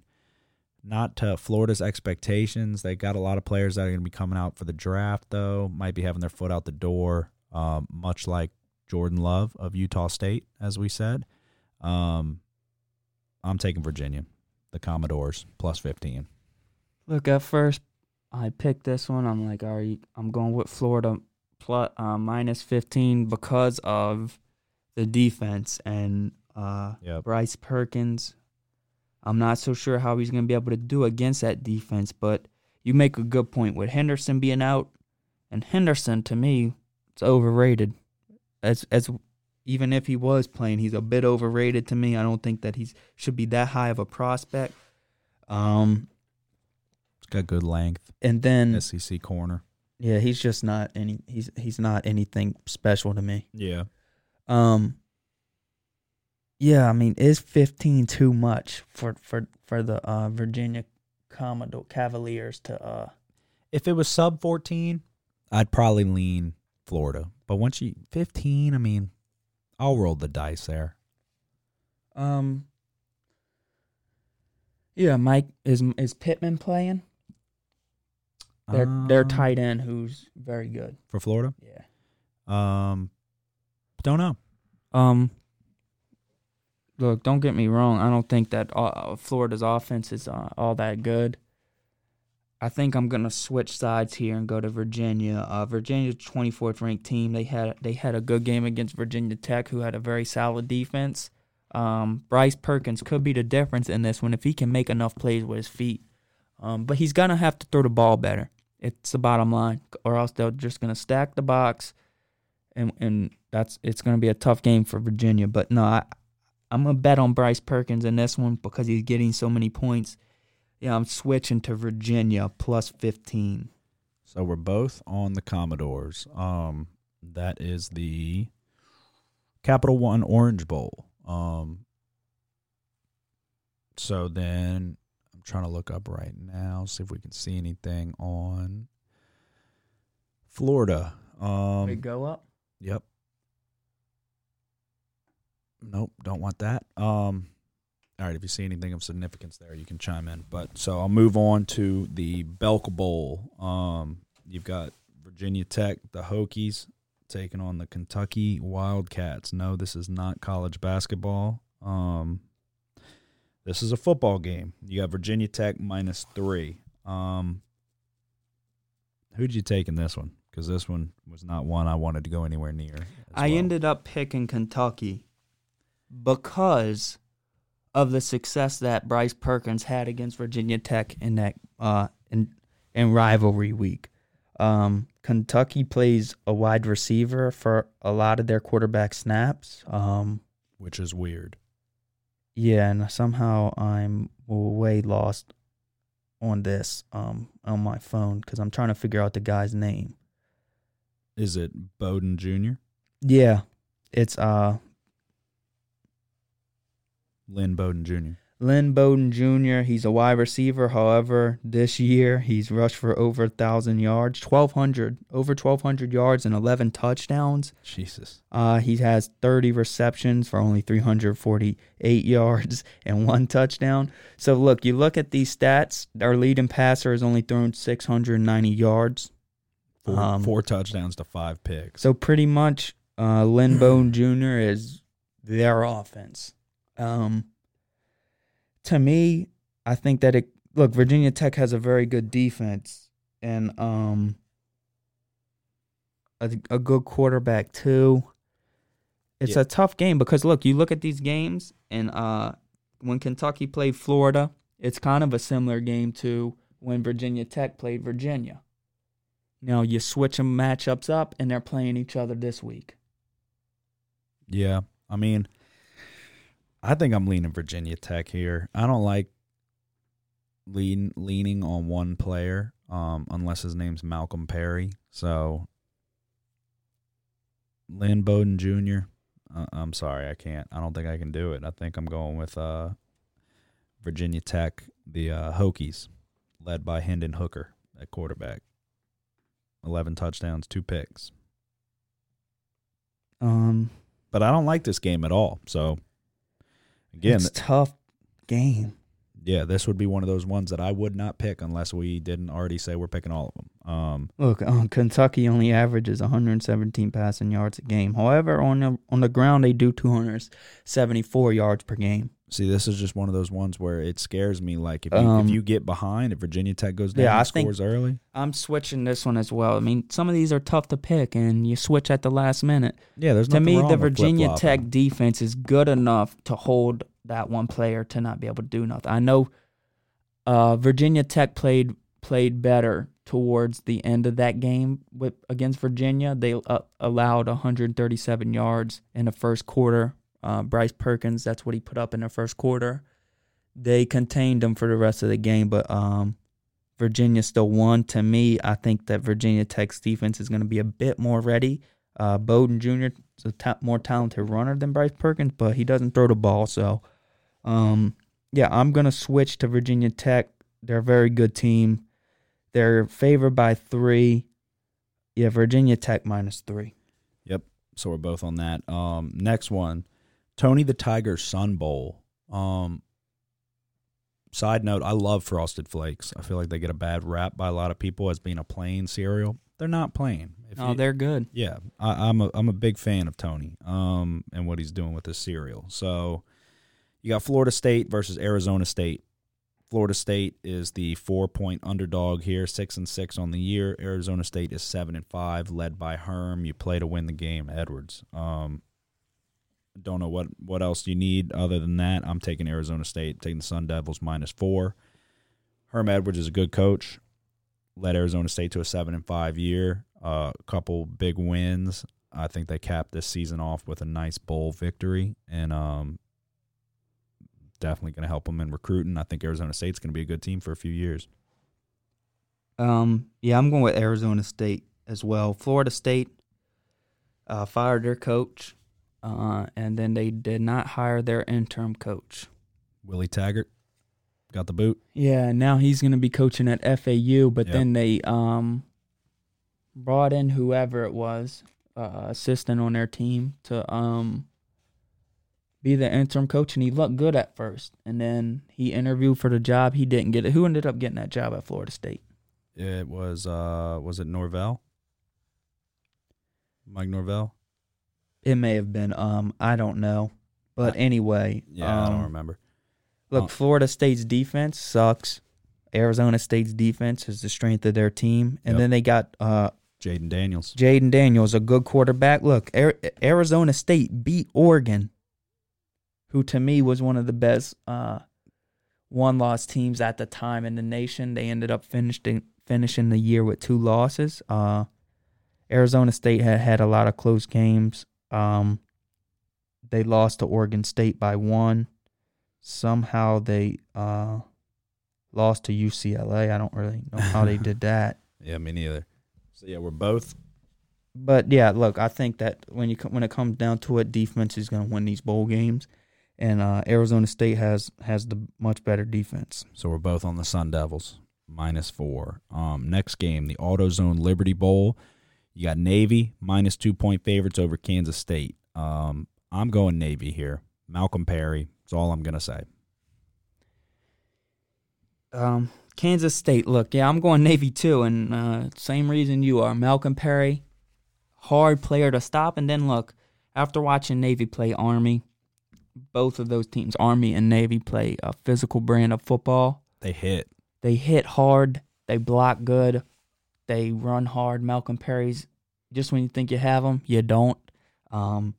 not to Florida's expectations. They got a lot of players that are going to be coming out for the draft, though. Might be having their foot out the door, um, much like Jordan Love of Utah State, as we said. Um, I'm taking Virginia, the Commodores, plus 15. Look, at first I picked this one. I'm like, all right, I'm going with Florida plus uh, minus 15 because of the defense and uh, Yep. Bryce Perkins. I'm not so sure how he's going to be able to do against that defense, but you make a good point with Henderson being out, and Henderson to me, it's overrated. As as even if he was playing, he's a bit overrated to me. I don't think that he should be that high of a prospect. Um, got good length, and then SEC corner. yeah, he's just not any. He's he's not anything special to me. Yeah. Um. Yeah, I mean, is fifteen too much for for for the uh, Virginia Commodore Cavaliers to uh? If it was sub 14, I'd probably lean Florida. But once you 15, I mean, I'll roll the dice there. Um. Yeah, Mike is is Pittman playing? Their their Um, tight end, who's very good. for Florida. Yeah. Um, don't know. Um. look, don't get me wrong. I don't think that uh, Florida's offense is uh, all that good. I think I'm gonna switch sides here and go to Virginia. Uh, Virginia's 24th ranked team. They had they had a good game against Virginia Tech, who had a very solid defense. Um, Bryce Perkins could be the difference in this one if he can make enough plays with his feet. Um, but he's gonna have to throw the ball better. It's the bottom line, or else they're just gonna stack the box, and and that's it's gonna be a tough game for Virginia. But no, I, I'm gonna bet on Bryce Perkins in this one because he's getting so many points. Yeah, I'm switching to Virginia plus 15. So we're both on the Commodores. Um, that is the Capital One Orange Bowl. Um, so then trying to look up right now, see if we can see anything on Florida. Um, They go up. Yep. Nope, don't want that. Um all right, if you see anything of significance there, you can chime in. But so I'll move on to the Belk Bowl. Um you've got Virginia Tech, the Hokies taking on the Kentucky Wildcats. No, this is not college basketball. Um this is a football game. You got Virginia Tech minus 3. Um Who'd you take in this one? Because this one was not one I wanted to go anywhere near. I well. ended up picking Kentucky because of the success that Bryce Perkins had against Virginia Tech in that uh in in rivalry week. Um, Kentucky plays a wide receiver for a lot of their quarterback snaps. Um, which is weird. Yeah, and somehow I'm way lost on this um on my phone because I'm trying to figure out the guy's name. Is it Bowden Jr., Yeah, it's uh Lynn Bowden Jr.? Lynn Bowden Jr. He's a wide receiver. However, this year he's rushed for over a thousand yards, twelve hundred, over twelve hundred yards and eleven touchdowns. Jesus. Uh, he has thirty receptions for only three hundred forty-eight [LAUGHS] yards and one touchdown. So look, you look at these stats. Our leading passer has only thrown six hundred ninety yards. Four, Um, four touchdowns to five picks. So pretty much, uh, Lynn Bowden Jr. is their offense. Um, to me, I think that it look Virginia Tech has a very good defense and um a, a good quarterback too. It's Yeah. a tough game because look, you look at these games and uh when Kentucky played Florida, it's kind of a similar game to when Virginia Tech played Virginia. Now you switch them matchups up and they're playing each other this week. yeah. I mean, I think I'm leaning Virginia Tech here. I don't like lean, leaning on one player um, unless his name's Malcolm Perry. So, Lynn Bowden Jr., uh, I'm sorry. I can't. I don't think I can do it. I think I'm going with uh, Virginia Tech, the uh, Hokies, led by Hendon Hooker at quarterback. 11 touchdowns, two picks. Um But I don't like this game at all. So, again, it's a tough game. yeah, this would be one of those ones that I would not pick unless we didn't already say we're picking all of them. Um, Look, uh, Kentucky only averages 117 passing yards a game. However, on the on the ground they do 274 yards per game. See, this is just one of those ones where it scares me. Like if you, Um, if you get behind, if Virginia Tech goes down, Yeah, I and think- scores early. I'm switching this one as well. I mean, some of these are tough to pick, and you switch at the last minute. Yeah, there's to me, the Virginia. Tech defense is good enough to hold that one player to not be able to do nothing. I know uh, Virginia Tech played played better towards the end of that game with against Virginia. They uh, allowed 137 yards in the first quarter. Uh, Bryce Perkins, that's what he put up in the first quarter. They contained them for the rest of the game, but um, Virginia still won. To me, I think that Virginia Tech's defense is going to be a bit more ready. Uh, Bowden Jr. is a ta- more talented runner than Bryce Perkins, but he doesn't throw the ball. So, um, yeah, I'm going to switch to Virginia Tech. They're a very good team. They're favored by three. Yeah, Virginia Tech minus three. Yep. So we're both on that. Um, next one, Tony the Tiger Sun Bowl. Um, side note, I love Frosted Flakes. I feel like they get a bad rap by a lot of people as being a plain cereal. They're not plain. If Oh, you- they're good. yeah, I, I'm a I'm a big fan of Tony, um, and what he's doing with his cereal. So, You got Florida State versus Arizona State. Florida State is the four point underdog here, six and six on the year. Arizona State is seven and five, led by Herm. You play to win the game, Edwards. Um, don't know what what else you need other than that. I'm taking Arizona State, taking the Sun Devils minus four. Herm Edwards is a good coach. Led Arizona State to a seven and five year. A uh, couple big wins. I think they capped this season off with a nice bowl victory, and um, definitely going to help them in recruiting. I think Arizona State's going to be a good team for a few years. Um, yeah, I'm going with Arizona State as well. Florida State uh, fired their coach, uh, and then they did not hire their interim coach. Willie Taggart got the boot. Yeah, now he's going to be coaching at FAU, but Yep. then they um brought in whoever it was, uh, assistant on their team to um be the interim coach, and he looked good at first, and then he interviewed for the job. He didn't get it. Who ended up getting that job at Florida State? It was uh was it Norvell? Mike Norvell? It may have been um I don't know, but anyway, Yeah, I um, don't remember. Look, Oh. Florida State's defense sucks. Arizona State's defense is the strength of their team, and Yep. then they got uh, Jayden Daniels. Jayden Daniels, a good quarterback. Look, Ar- Arizona State beat Oregon, who to me was one of the best uh, one-loss teams at the time in the nation. They ended up finishing finishing the year with two losses. Uh, Arizona State had had a lot of close games. Um, they lost to Oregon State by one. Somehow they uh, lost to UCLA. I don't really know how they did [LAUGHS] that. Yeah, me neither. So yeah, we're both But yeah, look, I think that when you when it comes down to it, defense is going to win these bowl games, and uh, Arizona State has has the much better defense. so we're both on the Sun Devils minus four. Um, next game, the AutoZone Liberty Bowl. You got Navy minus two point favorites over Kansas State. Um, I'm going Navy here. Malcolm Perry. That's all I'm gonna say. Um, Kansas State, look, yeah, I'm going Navy too, and uh, same reason you are. Malcolm Perry, hard player to stop, and then look, after watching Navy play Army, both of those teams, Army and Navy, play a physical brand of football. They hit. They hit hard. They block good. They run hard. Malcolm Perry's just when you think you have him, you don't. Um,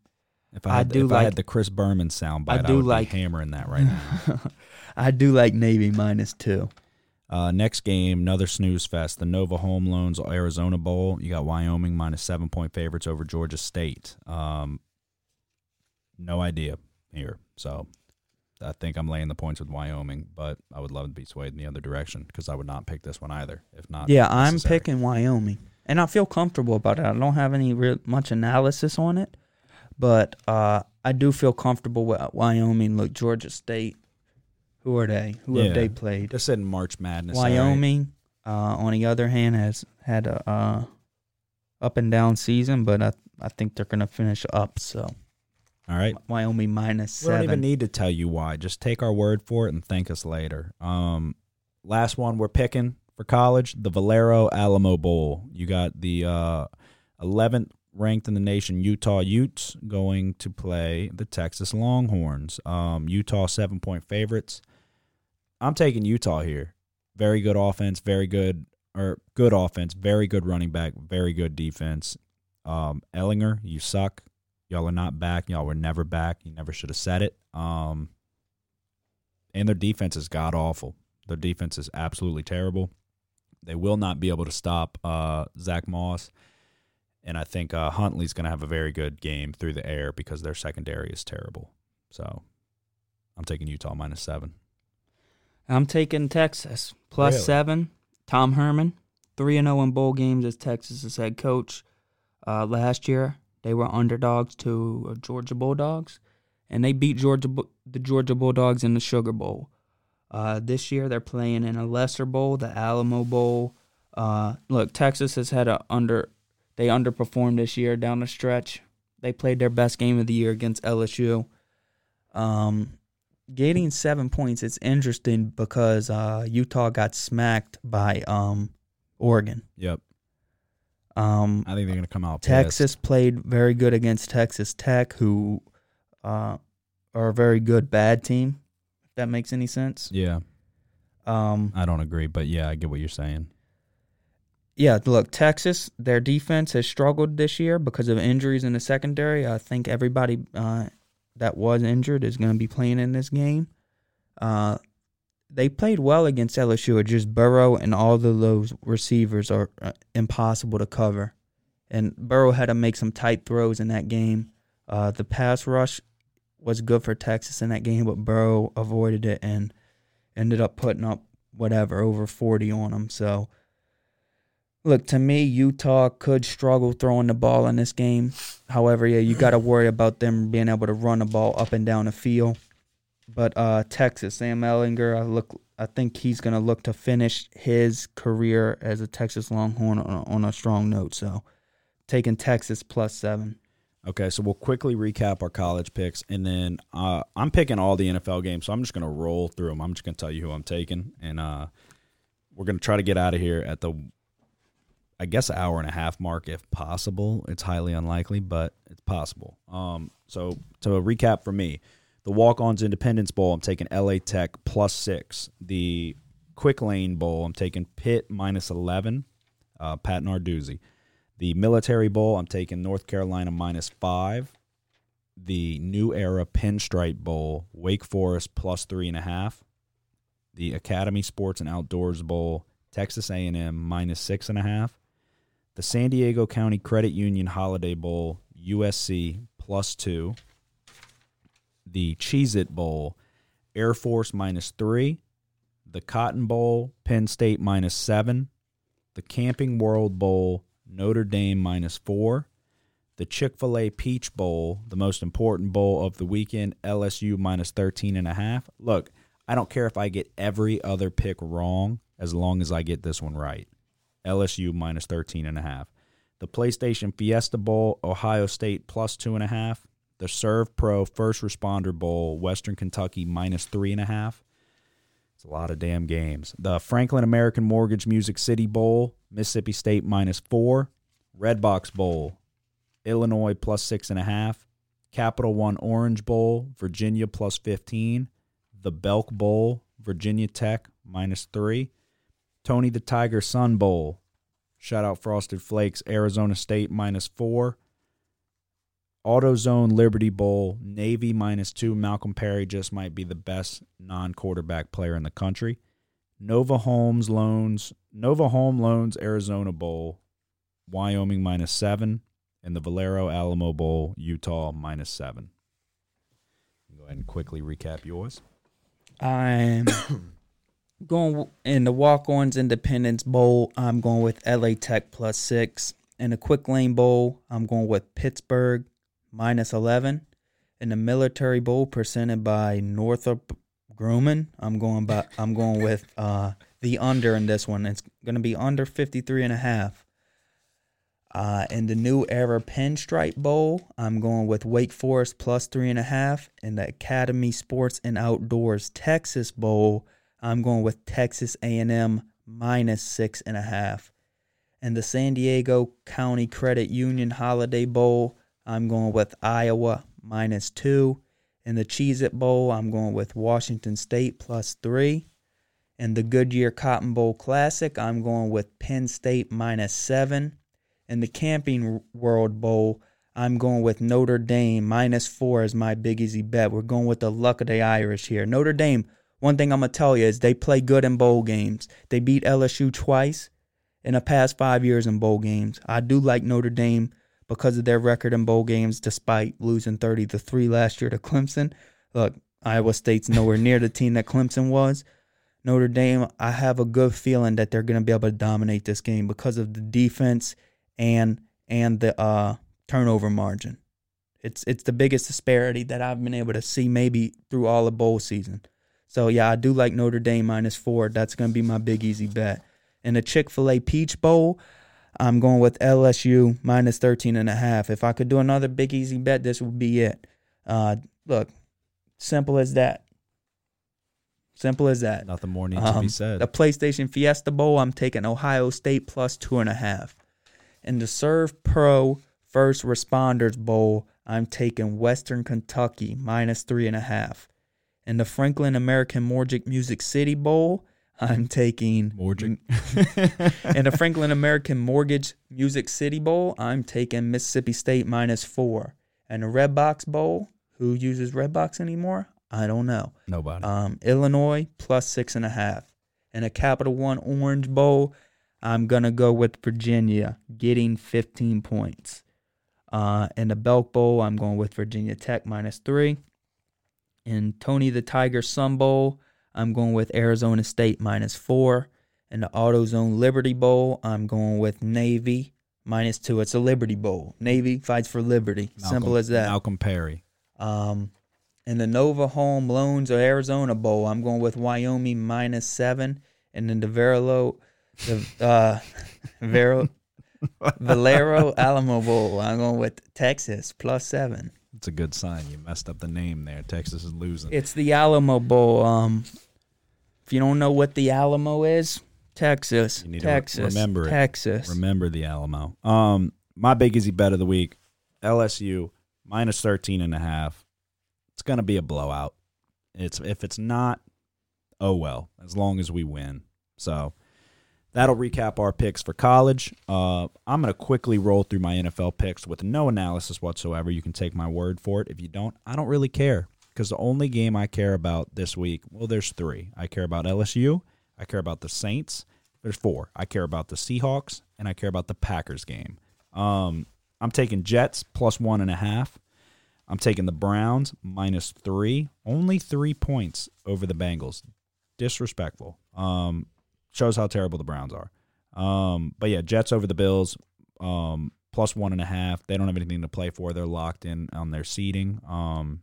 If I I do if I like- had the Chris Berman soundbite, I I, do would like- be hammering that right now. [LAUGHS] I do like Navy minus two. Uh, next game, another snooze fest. The Nova Home Loans Arizona Bowl. You got Wyoming minus seven point favorites over Georgia State. Um, no idea here. So I think I'm laying the points with Wyoming, but I would love to be swayed in the other direction because I would not pick this one either. If not, Yeah, I'm picking Wyoming, and I feel comfortable about it. I don't have any real much analysis on it, but uh, I do feel comfortable with Wyoming. Look, Georgia State. Who are they? Who Yeah. have they played? Just in March Madness. all right. Wyoming, uh, on the other hand, has had a uh, up and down season, but I I think they're gonna finish up. So All right. Wyoming minus We don't even seven. need to tell you why. Just take our word for it and thank us later. Um, last one we're picking for college, the Valero Alamo Bowl. You got the uh, 11th ranked in the nation Utah Utes going to play the Texas Longhorns. Um, Utah seven point favorites. I'm taking Utah here. Very good offense, very good or good offense, very good running back, very good defense. Um, Ehlinger, you suck. Y'all are not back. Y'all were never back. You never should have said it. Um, and their defense is god awful. Their defense is absolutely terrible. They will not be able to stop uh, Zach Moss. And I think uh, Huntley's going to have a very good game through the air because their secondary is terrible. So I'm taking Utah minus seven. I'm taking Texas plus Really? seven. Tom Herman, three and zero in bowl games as Texas's head coach. Uh, last year they were underdogs to uh, Georgia Bulldogs, and they beat Georgia the Georgia Bulldogs in the Sugar Bowl. Uh, this year they're playing in a lesser bowl, the Alamo Bowl. Uh, look, Texas has had a under they underperformed this year down the stretch. They played their best game of the year against LSU. Um, getting seven points it's interesting because uh, Utah got smacked by um, Oregon. Yep. Um, I think they're going to come out pissed. Texas played very good against Texas Tech, who uh, are a very good bad team. If that makes any sense. Yeah, Um, I don't agree, but yeah, I get what you're saying. yeah, look, Texas, their defense has struggled this year because of injuries in the secondary. I think everybody uh, that was injured is going to be playing in this game. Uh, they played well against LSU. It's just Burrow and all of those receivers are uh, impossible to cover. And Burrow had to make some tight throws in that game. Uh, the pass rush was good for Texas in that game, but Burrow avoided it and ended up putting up whatever over 40 on them. So, look, to me, Utah could struggle throwing the ball in this game. However, yeah, you got to worry about them being able to run the ball up and down the field. But uh, Texas, Sam Ehlinger, I look, I think he's gonna look to finish his career as a Texas Longhorn on a, on a strong note. So, taking Texas plus seven. Okay, so we'll quickly recap our college picks, and then uh, I'm picking all the NFL games, so I'm just gonna roll through them. I'm just gonna tell you who I'm taking, and uh, we're gonna try to get out of here at the, I guess, hour and a half mark if possible. It's highly unlikely, but it's possible. Um, so to recap for me, the Walk-Ons Independence Bowl, I'm taking LA Tech plus six. The Quick Lane Bowl, I'm taking Pitt minus eleven. Uh, Pat Narduzzi. The Military Bowl, I'm taking North Carolina minus five. The New Era Pinstripe Bowl, Wake Forest plus three and a half. The Academy Sports and Outdoors Bowl, Texas A&M minus six and a half. The San Diego County Credit Union Holiday Bowl, USC plus two. The Cheez It Bowl, Air Force minus three. The Cotton Bowl, Penn State minus seven. The Camping World Bowl, Notre Dame minus four. The Chick fil A Peach Bowl, the most important bowl of the weekend, LSU minus 13 and a half. Look, I don't care if I get every other pick wrong as long as I get this one right. LSU minus 13 and a half. The PlayStation Fiesta Bowl, Ohio State plus two and a half. The Servpro First Responder Bowl, Western Kentucky minus three and a half. It's a lot of damn games. The Franklin American Mortgage Music City Bowl, Mississippi State minus four. Redbox Bowl, Illinois plus six and a half. Capital One Orange Bowl, Virginia plus 15. The Belk Bowl, Virginia Tech minus three. Tony the Tiger Sun Bowl, shout out Frosted Flakes, Arizona State minus four. AutoZone Liberty Bowl, Navy minus two. Malcolm Perry just might be the best non quarterback player in the country. Nova Homes Loans, Nova Home Loans Arizona Bowl, Wyoming minus seven, and the Valero Alamo Bowl, Utah minus seven. Go ahead and quickly recap yours. I'm [COUGHS] going in the Walk-Ons Independence Bowl. I'm going with LA Tech plus six. In the Quick Lane Bowl, I'm going with Pittsburgh minus eleven. In the Military Bowl, presented by Northrop Grumman, I'm going by I'm going with [LAUGHS] uh, the under in this one. It's going to be under 53 and a half. Uh, in the New Era Pinstripe Bowl, I'm going with Wake Forest plus three and a half. In the Academy Sports and Outdoors Texas Bowl, I'm going with Texas A&M minus six and a half. In the San Diego County Credit Union Holiday Bowl, I'm going with Iowa minus two. In the Cheez It Bowl, I'm going with Washington State plus three. In the Goodyear Cotton Bowl Classic, I'm going with Penn State minus seven. In the Camping World Bowl, I'm going with Notre Dame minus four as my big easy bet. We're going with the luck of the Irish here. Notre Dame, one thing I'm going to tell you is they play good in bowl games. They beat LSU twice in the past five years in bowl games. I do like Notre Dame because of their record in bowl games, despite losing 30 to 3 last year to Clemson. Look, Iowa State's nowhere near the team that Clemson was. Notre Dame, I have a good feeling that they're going to be able to dominate this game because of the defense and and the uh, turnover margin. It's it's the biggest disparity that I've been able to see maybe through all of bowl season. So yeah, I do like Notre Dame minus four. That's going to be my big easy bet. In the Chick Fil A Peach Bowl, I'm going with LSU minus 13 and a half. If I could do another big easy bet, this would be it. Uh, look, simple as that. Simple as that. Nothing more needs to be Um, said. The PlayStation Fiesta Bowl, I'm taking Ohio State plus two and a half. In the Servpro First Responders Bowl, I'm taking Western Kentucky minus three and a half. In the Franklin American Mortgage Music City Bowl, I'm taking Morgan. in the Franklin American Mortgage Music City Bowl, I'm taking Mississippi State minus four. And a Redbox Bowl, who uses Redbox anymore? I don't know. Nobody. Um, Illinois plus six and a half. In a Capital One Orange Bowl, I'm gonna go with Virginia, getting 15 points. Uh, in the Belk Bowl, I'm going with Virginia Tech minus three. In Tony the Tiger Sun Bowl, I'm going with Arizona State minus four. In the AutoZone Liberty Bowl, I'm going with Navy minus two. It's a Liberty Bowl. Navy fights for liberty. Simple as that. Malcolm Perry. Um, in the Nova Home Loans of Arizona Bowl, I'm going with Wyoming minus seven, and in the Verilo, the uh, [LAUGHS] Vero, [LAUGHS] Valero Alamo Bowl, I'm going with Texas plus seven. It's a good sign. You messed up the name there. Texas is losing. It's the Alamo Bowl. Um, if you don't know what the Alamo is, Texas, You need to re- Texas, remember it. Texas. Remember the Alamo. Um, my big easy bet of the week, LSU minus 13 and a half. It's going to be a blowout. It's if it's not, oh well, as long as we win. So that'll recap our picks for college. Uh, I'm going to quickly roll through my NFL picks with no analysis whatsoever. You can take my word for it. If you don't, I don't really care because the only game I care about this week, well, there's three. I care about LSU. I care about the Saints. There's four. I care about the Seahawks and I care about the Packers game. Um, I'm taking Jets plus one and a half. I'm taking the Browns minus three. Only three points over the Bengals. Disrespectful. Um, shows how terrible the Browns are. Um, but yeah, Jets over the Bills. Um, plus one and a half. They don't have anything to play for. They're locked in on their seating. Um,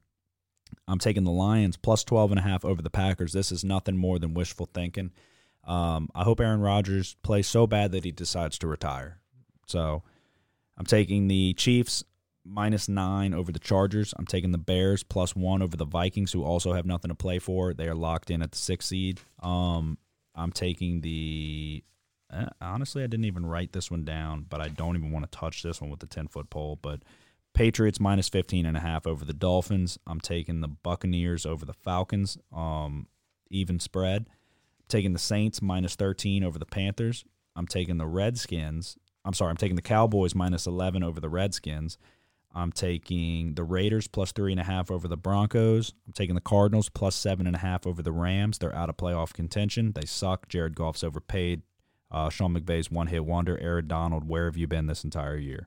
I'm taking the Lions plus 12 and a half over the Packers. This is nothing more than wishful thinking. Um, I hope Aaron Rodgers plays so bad that he decides to retire. So I'm taking the Chiefs minus nine over the Chargers. I'm taking the Bears plus one over the Vikings, who also have nothing to play for. They are locked in at the sixth seed. Um, I'm taking the. eh, Honestly, I didn't even write this one down, but I don't even want to touch this one with the 10 foot pole. But Patriots minus 15 and a half over the Dolphins. I'm taking the Buccaneers over the Falcons. Um, even spread. taking the Saints minus 13 over the Panthers. I'm taking the Redskins. I'm sorry, I'm taking the Cowboys minus 11 over the Redskins. I'm taking the Raiders plus three and a half over the Broncos. I'm taking the Cardinals plus seven and a half over the Rams. They're out of playoff contention. They suck. Jared Goff's overpaid. Uh, Sean McVay's one hit wonder. Aaron Donald, where have you been this entire year?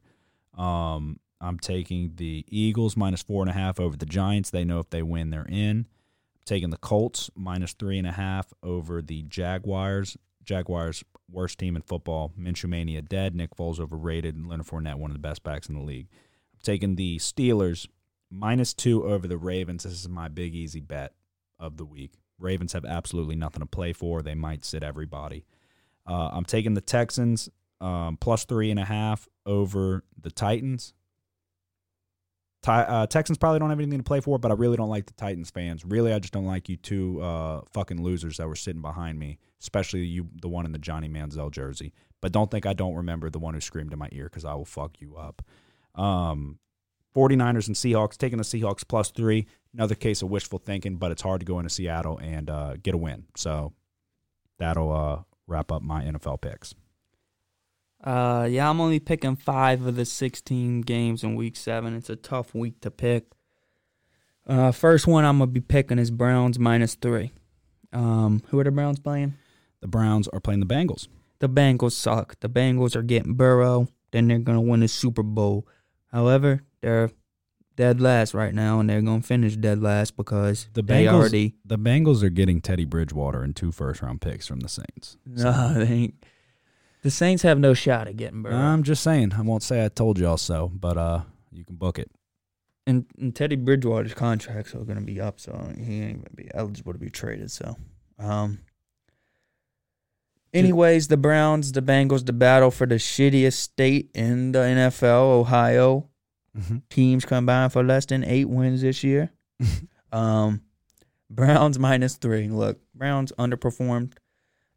Um, I'm taking the Eagles minus four and a half over the Giants. They know if they win, they're in. taking the Colts minus three and a half over the Jaguars. Jaguars worst team in football. Minshew mania dead. Nick Foles overrated. Leonard Fournette one of the best backs in the league. I'm taking the Steelers minus two over the Ravens. This is my big easy bet of the week. Ravens have absolutely nothing to play for. They might sit everybody. Uh, I'm taking the Texans um, plus three and a half over the Titans. Uh, Texans probably don't have anything to play for, but I really don't like the Titans fans. Really, I just don't like you two uh, fucking losers that were sitting behind me, especially you, the one in the Johnny Manziel jersey. But don't think I don't remember the one who screamed in my ear because I will fuck you up. Um, 49ers and Seahawks, taking the Seahawks plus three. Another case of wishful thinking, but it's hard to go into Seattle and uh, get a win. So that'll uh, wrap up my NFL picks. Uh, yeah, I'm only picking five of the 16 games in week seven. It's a tough week to pick. Uh, first one I'm gonna be picking is Browns minus three. Um, who are the Browns playing? The Browns are playing the Bengals. The Bengals suck. The Bengals are getting Burrow. Then they're gonna win the Super Bowl. However, they're dead last right now, and they're gonna finish dead last because The they Bengals, already. the Bengals are getting Teddy Bridgewater and two first round picks from the Saints. No, they ain't. The Saints have no shot at getting Burrow. I'm just saying. I won't say I told y'all so, but uh, you can book it. and, and Teddy Bridgewater's contracts are going to be up, so he ain't going to be eligible to be traded. So, um, anyways, the Browns, the Bengals, the battle for the shittiest state in the NFL, Ohio. Teams combined for less than eight wins this year. [LAUGHS] um, Browns minus three. Look, Browns underperformed.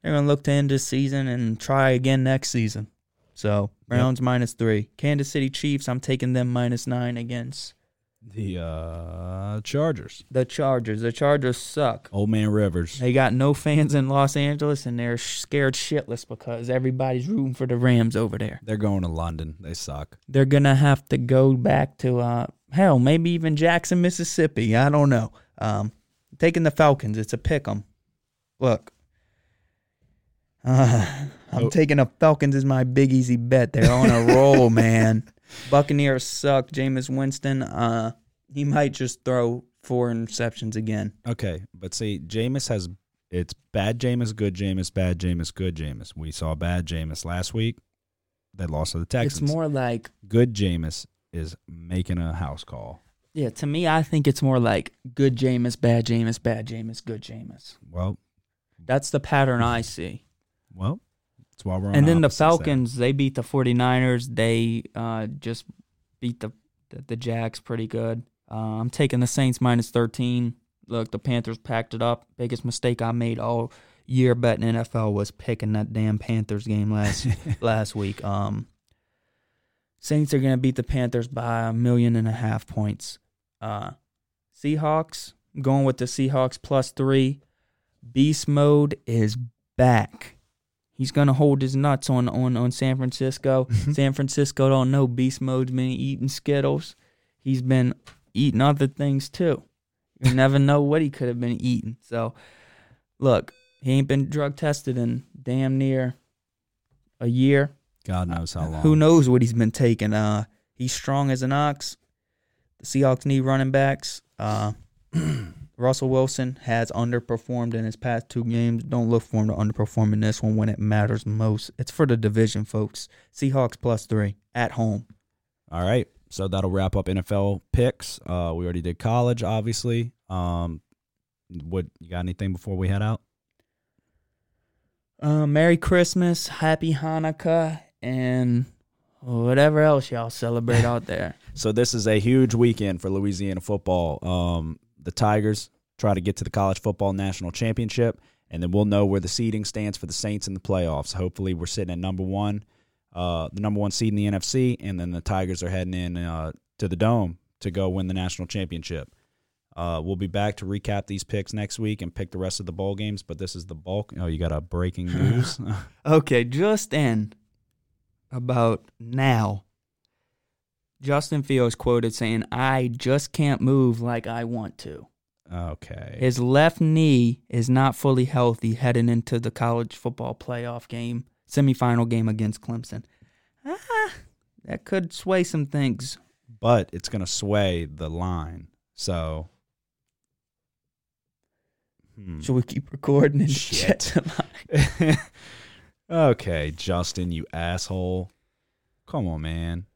They're going to look to end this season and try again next season. So, Browns minus three. Kansas City Chiefs, I'm taking them minus nine against The uh, Chargers. The Chargers. The Chargers suck. Old Man Rivers. They got no fans in Los Angeles, and they're scared shitless because everybody's rooting for the Rams over there. They're going to London. They suck. They're gonna have to go back to uh, hell, maybe even Jackson, Mississippi. I don't know. Um, taking the Falcons. It's a pick 'em. Look, uh, I'm Oh. taking the Falcons as my big easy bet. They're on a roll, [LAUGHS] man. Buccaneers suck. Jameis Winston, uh, he might just throw four interceptions again. Okay, but see, Jameis has it's bad Jameis, good Jameis, bad Jameis, good Jameis. We saw bad Jameis last week. They lost to the Texans. It's more like good Jameis is making a house call. Yeah, to me, I think it's more like good Jameis, bad Jameis, bad Jameis, good Jameis. Well, That's the pattern I see. Well, that's why we're on And then the. Falcons, they beat the 49ers. They uh, just beat the, the the Jags pretty good. Uh, I'm taking the Saints minus 13. Look, the Panthers packed it up. Biggest mistake I made all year betting NFL was picking that damn Panthers game last [LAUGHS] last week. Um, Saints are gonna beat the Panthers by a million and a half points. Uh, Seahawks going with the Seahawks plus three. Beast mode is back. He's gonna hold his nuts on on on San Francisco. [LAUGHS] San Francisco don't know Beast mode's been eating Skittles. He's been eating other things too. You [LAUGHS] never know what he could have been eating. So, look, he ain't been drug tested in damn near a year. God knows how long. Who knows what he's been taking? Uh, he's strong as an ox. The Seahawks need running backs. Uh, [CLEARS THROAT] Russell Wilson has underperformed in his past two games. Don't look for him to underperform in this one when it matters most. It's for the division, folks. Seahawks plus three at home. All right. So that'll wrap up NFL picks. Uh, we already did college, obviously. Um, what you got anything before we head out? Uh, Merry Christmas, Happy Hanukkah, and whatever else y'all celebrate out there. [LAUGHS] So this is a huge weekend for Louisiana football. Um, the Tigers try to get to the college football national championship, and then we'll know where the seeding stands for the Saints in the playoffs. Hopefully, we're sitting at number one, uh, the number one seed in the NFC, and then the Tigers are heading in uh, to the Dome to go win the national championship. Uh, we'll be back to recap these picks next week and pick the rest of the bowl games. But this is the bulk. Oh, you got a breaking [LAUGHS] news. Okay, just in about now, Justin Fields quoted saying, I just can't move like I want to. okay. His left knee is not fully healthy heading into the college football playoff game, semifinal game against Clemson. Ah, that could sway some things. but it's going to sway the line. So, hmm. Should we keep recording and Shit. [LAUGHS] okay, Justin, you asshole. Come on, man.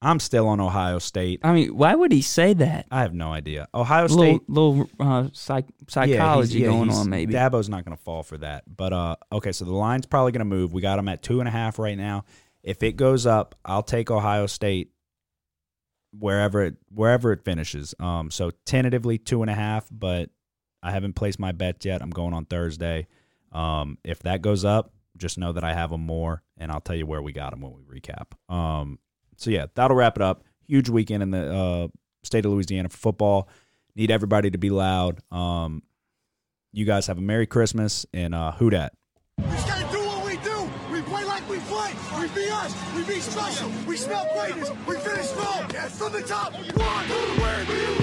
I'm still on Ohio State. I mean, why would he say that? I have no idea. Ohio A little, State little uh, psych, psychology yeah, going on, maybe. Dabo's not going to fall for that. But uh, okay, so the line's probably going to move. We got them at two and a half right now. If it goes up, I'll take Ohio State wherever it wherever it finishes. Um, so tentatively two and a half, but I haven't placed my bet yet. I'm going on Thursday. Um, if that goes up, just know that I have them more, and I'll tell you where we got them when we recap. Um, so yeah, that'll wrap it up. Huge weekend in the uh, state of Louisiana for football. Need everybody to be loud. Um, you guys have a Merry Christmas and uh, who dat? We just gotta do what we do. We play like we play. We be us. We be special. We smell greatness. We finish strong. Yes, From the top. One, two, where